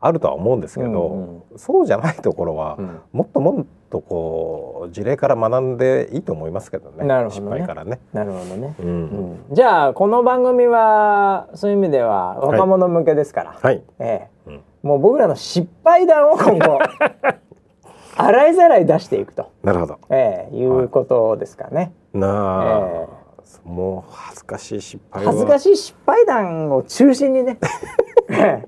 あるとは思うんですけど、うんそうじゃないところは、うん。もっともっとこう事例から学んでいいと思いますけどね失なるほどね。敗からね。なるほどね。うん。うん。じゃあこの番組はそういう意味では若者向けですから、はい、ええ。うん。もう僕らの失敗談を今後 洗いざらい出していくと、なるほど。ええいうことですかね。なあ、えもう恥ずかしい失敗は恥ずかしい失敗談を中心にね。え え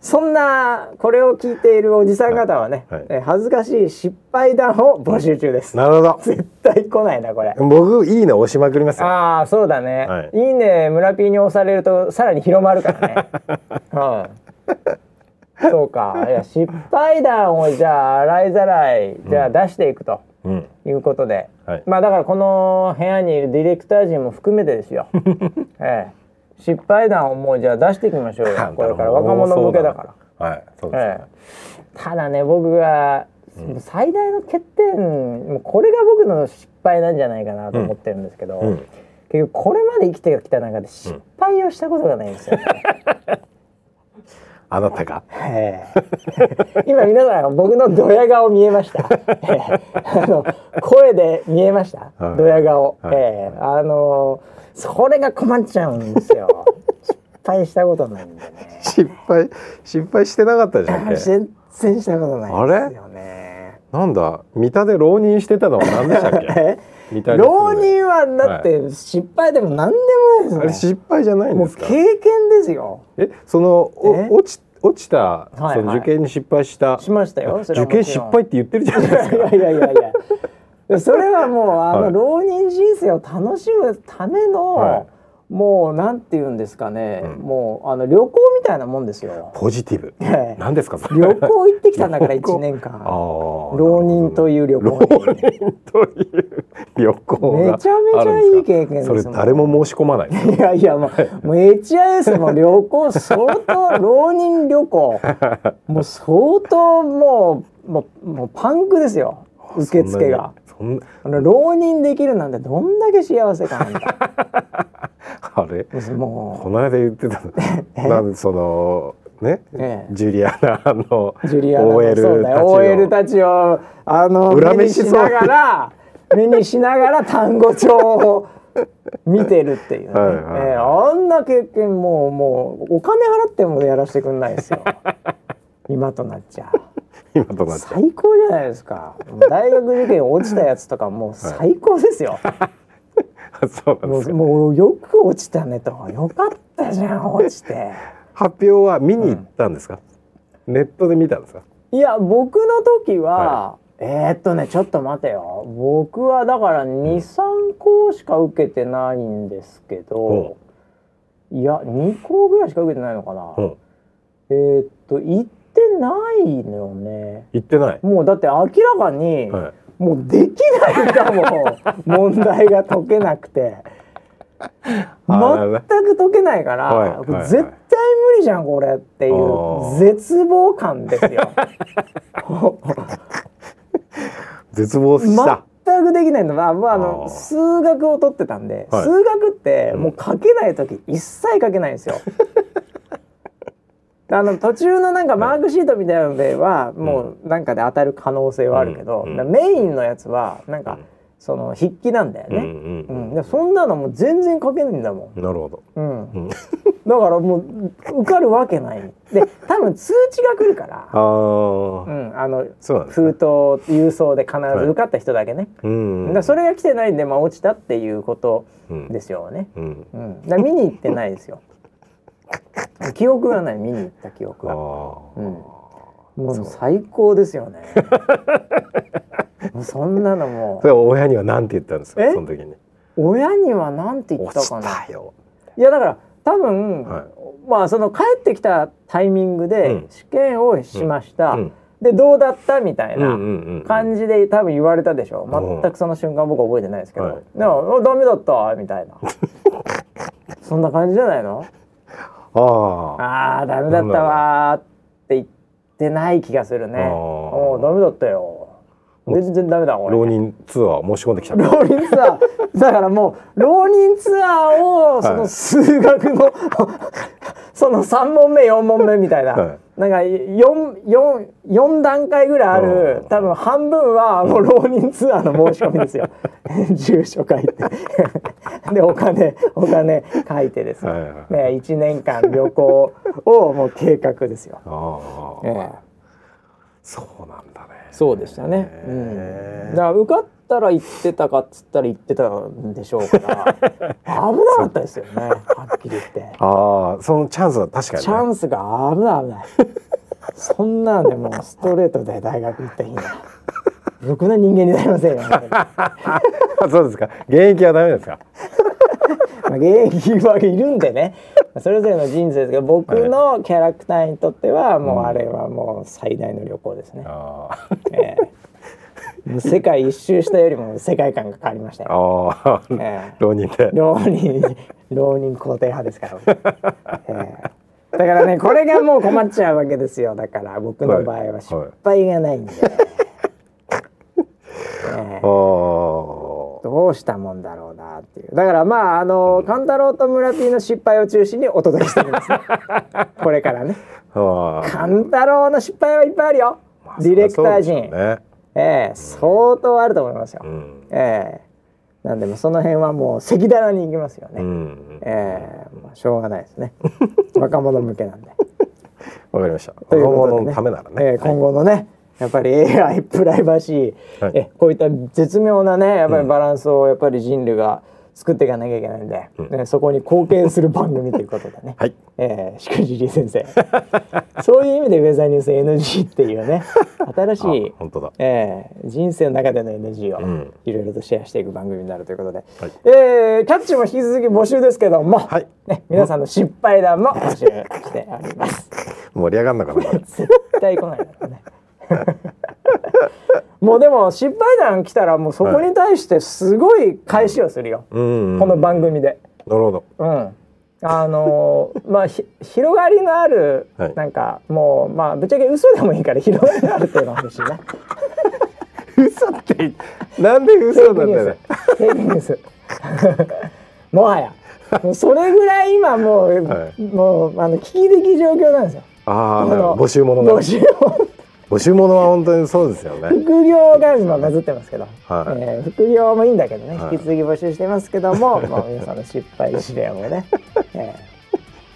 そんなこれを聞いているおじさん方はね、はいはい。ええ恥ずかしい失敗談を募集中です。なるほど。絶対来ないなこれ。僕いいね押しまくりますよ。ああそうだね、はい。い、いね村 P に押されるとさらに広まるからね。うん。そうか。いや失敗談をじゃあ洗いざらいじゃあ出していくとうん。いうことで、はい。まあだからこの部屋にいるディレクター陣も含めてですよ、ええ、失敗談をもうじゃあ出していきましょうよ。これから。若者向けだから。はい。そうです、ええ、ただね僕が、最大の欠点もうこれが僕の失敗なんじゃないかなと思ってるんですけど、うん。結局これまで生きてきた中で失敗をしたことがないんですよ、ね あなたが。ええ。今皆さん僕のドヤ顔見えました、ええ。あの声で見えました、はい。ドヤ顔、はい。ええ。あのそれが困っちゃうんですよ。失敗したことないんでね。失敗失敗してなかったじゃんけ。全然したことないんですよね。なんだ？三田で浪人してたのは何でしたっけ？え三田ですね。浪人はだって失敗でも何でもあれないですね、失敗じゃないんですか？経験ですよ。えそのえ？お落ち落ちた、はいはい。その受験に失敗した。しましたよ受験失敗って言ってるじゃないですか。いやいやいやいや。それはもうあの、はい。浪人人生を楽しむための、はもうなんて言うんですかね、うん。もうあの旅行みたいなもんですよ。ポジティブ。ええ何ですかそれ。旅行行ってきたんだから旅行。1年間。浪人という旅行。浪人という旅行がめちゃめちゃいい経験ですそれ誰も申し込まないいやいやもうもう HIS も旅行相当浪人旅行。もう相当もうもうもうパンクですよ。受付が浪人できるなんてどんだけ幸せかなんだ あれ？もこの間言ってたの。なんでそのね、ええ。ジュリアナのうジュリアナの OL たちを。OL たちをあの裏目に飯しながら 目にしながら単語帳を見てるっていうね、はい。ええあんな経験もうもうお金払ってもやらせてくんないですよ。今となっちゃ 今となって。最高じゃないですか。大学受験落ちたやつとかもう最高ですよ、そうなんですかもうよく落ちたねと。よかったじゃん落ちて。発表は見に行ったんですか、ネットで見たんですか？いや僕の時は、はえーっとねちょっと待てよ。僕はだから23校しか受けてないんですけど、いや2校ぐらいしか受けてないのかな、うん。えーっと行ってないのよね。行ってない、もうだって明らかに、はい。もうできないんだもん。問題が解けなくて。全く解けないから、はいはいはい。絶対無理じゃんこれっていあうー。絶望感ですよ。絶望した、全くできないのは、まあ、あの数学を取ってたんで、はい。数学ってもう書けない時一切書けないんですよ。あの途中のなんかマークシートみたいなのでは、もうなんかで当たる可能性はあるけど、メインのやつはなんか、その筆記なんだよね。うんうんうんでそんなのもう全然書けないんだもん。なるほど、うん。うん、だからもう受かるわけない。で多分通知が来るから あー。うん、あの封筒郵送で必ず受かった人だけね、うんだそれが来てないんで、まあ、落ちたっていうことうん。ですよね、うん。うん、だ見に行ってないですよ 記憶がない。見に行った記憶あが、ー。うん、もう最高ですよね。もうそんなのもそれ親には何て言ったんですか？え？その時に。う親には何て言った落ちかなたよ。いやだから多分、はい。まあその帰ってきたタイミングうでん。試験をしました、うん。でどうだったみたいな、感じで多分言われたでしょ。うん全くその瞬間僕は覚えてないですけど「はい。でもあダメだった」みたいな。そんな感じじゃないの？ああ。ダメだったわーって言ってない気がするね。あー。おーダメだったよ全然ダメだ俺浪人ツアー申し込んできた。浪人ツアー。だからもう浪人ツアーをその数学の、その3問目4問目みたいな、はい。なんか 4, 4, 4段階ぐらいあるうん。多分半分はもう浪人ツアーの申し込みですよ。住所書いて。でお金お金書いてですね,、はいはい。はいね1年間旅行をもう計画ですよ。ああ、ええ。そうなんそうでしたね。へうえん。だから受かったら行ってたかっつったら行ってたんでしょうから、危なかったですよね。はっきり言って。ああそのチャンスは確かに、ね、チャンスが危ない危ない。そんなんでもうストレートで大学行った日には。ろくな人間になりませんよ。本当にまそうですか現役はダメですか？あ現役はいるんでね。それぞれの人生ですけど、僕のキャラクターにとってはもうあれはもう最大の旅行ですね。世界一周したよりも世界観が変わりましたあよ。ああ、ええ。浪人で。浪人。浪人肯定派ですから、ええ。だからねこれがもう困っちゃうわけですよ。だから僕の場合は失敗がないんで、ええ。ああどうしたもんだろうなっていう。だからまああの勘太郎と村 P の失敗を中心にお届けしてるんですね。これからね。ああ勘太郎の失敗はいっぱいあるよ。ディレクター陣、ねええ相当あると思いますよ、うん。ええ。なんでもその辺はもう赤裸々に行きますよね、うんええ。まあしょうがないですね。若者向けなんで。わかりました。ということで若者のためならね、ええ今後のねやっぱり AI プライバシー、はい。えこういった絶妙なねやっぱりバランスをやっぱり人類が作っていかなきゃいけないんで、ねそこに貢献する番組ということでね、はい。えー、しくじり先生。そういう意味でウェザーニュース NG っていうね新しいあ本当だ。えー人生の中での NG をん。いろいろとシェアしていく番組になるということで、はい。えーキャッチも引き続き募集ですけども、はい。ね、皆さんの失敗談も募集しております。盛り上がんなかった絶対来ないだろうね。もうでも失敗談来たらもうそこに対してすごい返しをするよ、うん、うん、この番組で。なるほどうん。あのー まあひ広がりのある、はいなんかもうまあぶっちゃけ嘘でもいいから広がりのあるっていうのが欲しいな。嘘ってなんで嘘なんだよねフェイクニュース。もはや。もうそれぐらい今もう、はいもうあの危機的状況なんですよ。ああ募集物が募集募集物は本当にそうですよね。副業が今バズってますけど、はい。えー副業もいいんだけどね、はい。引き続き募集してますけども、まあ皆さんの失敗事例をね、え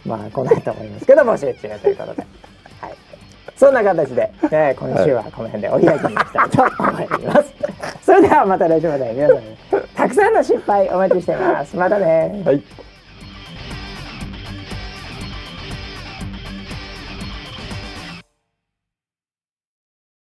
ーまあ来ないと思いますけど募集中ということで、はい、そんな形で、えー今週はこの辺でお開きにしたいと思います。それではまた来週まで皆さんたくさんの失敗お待ちしてます。またね。はい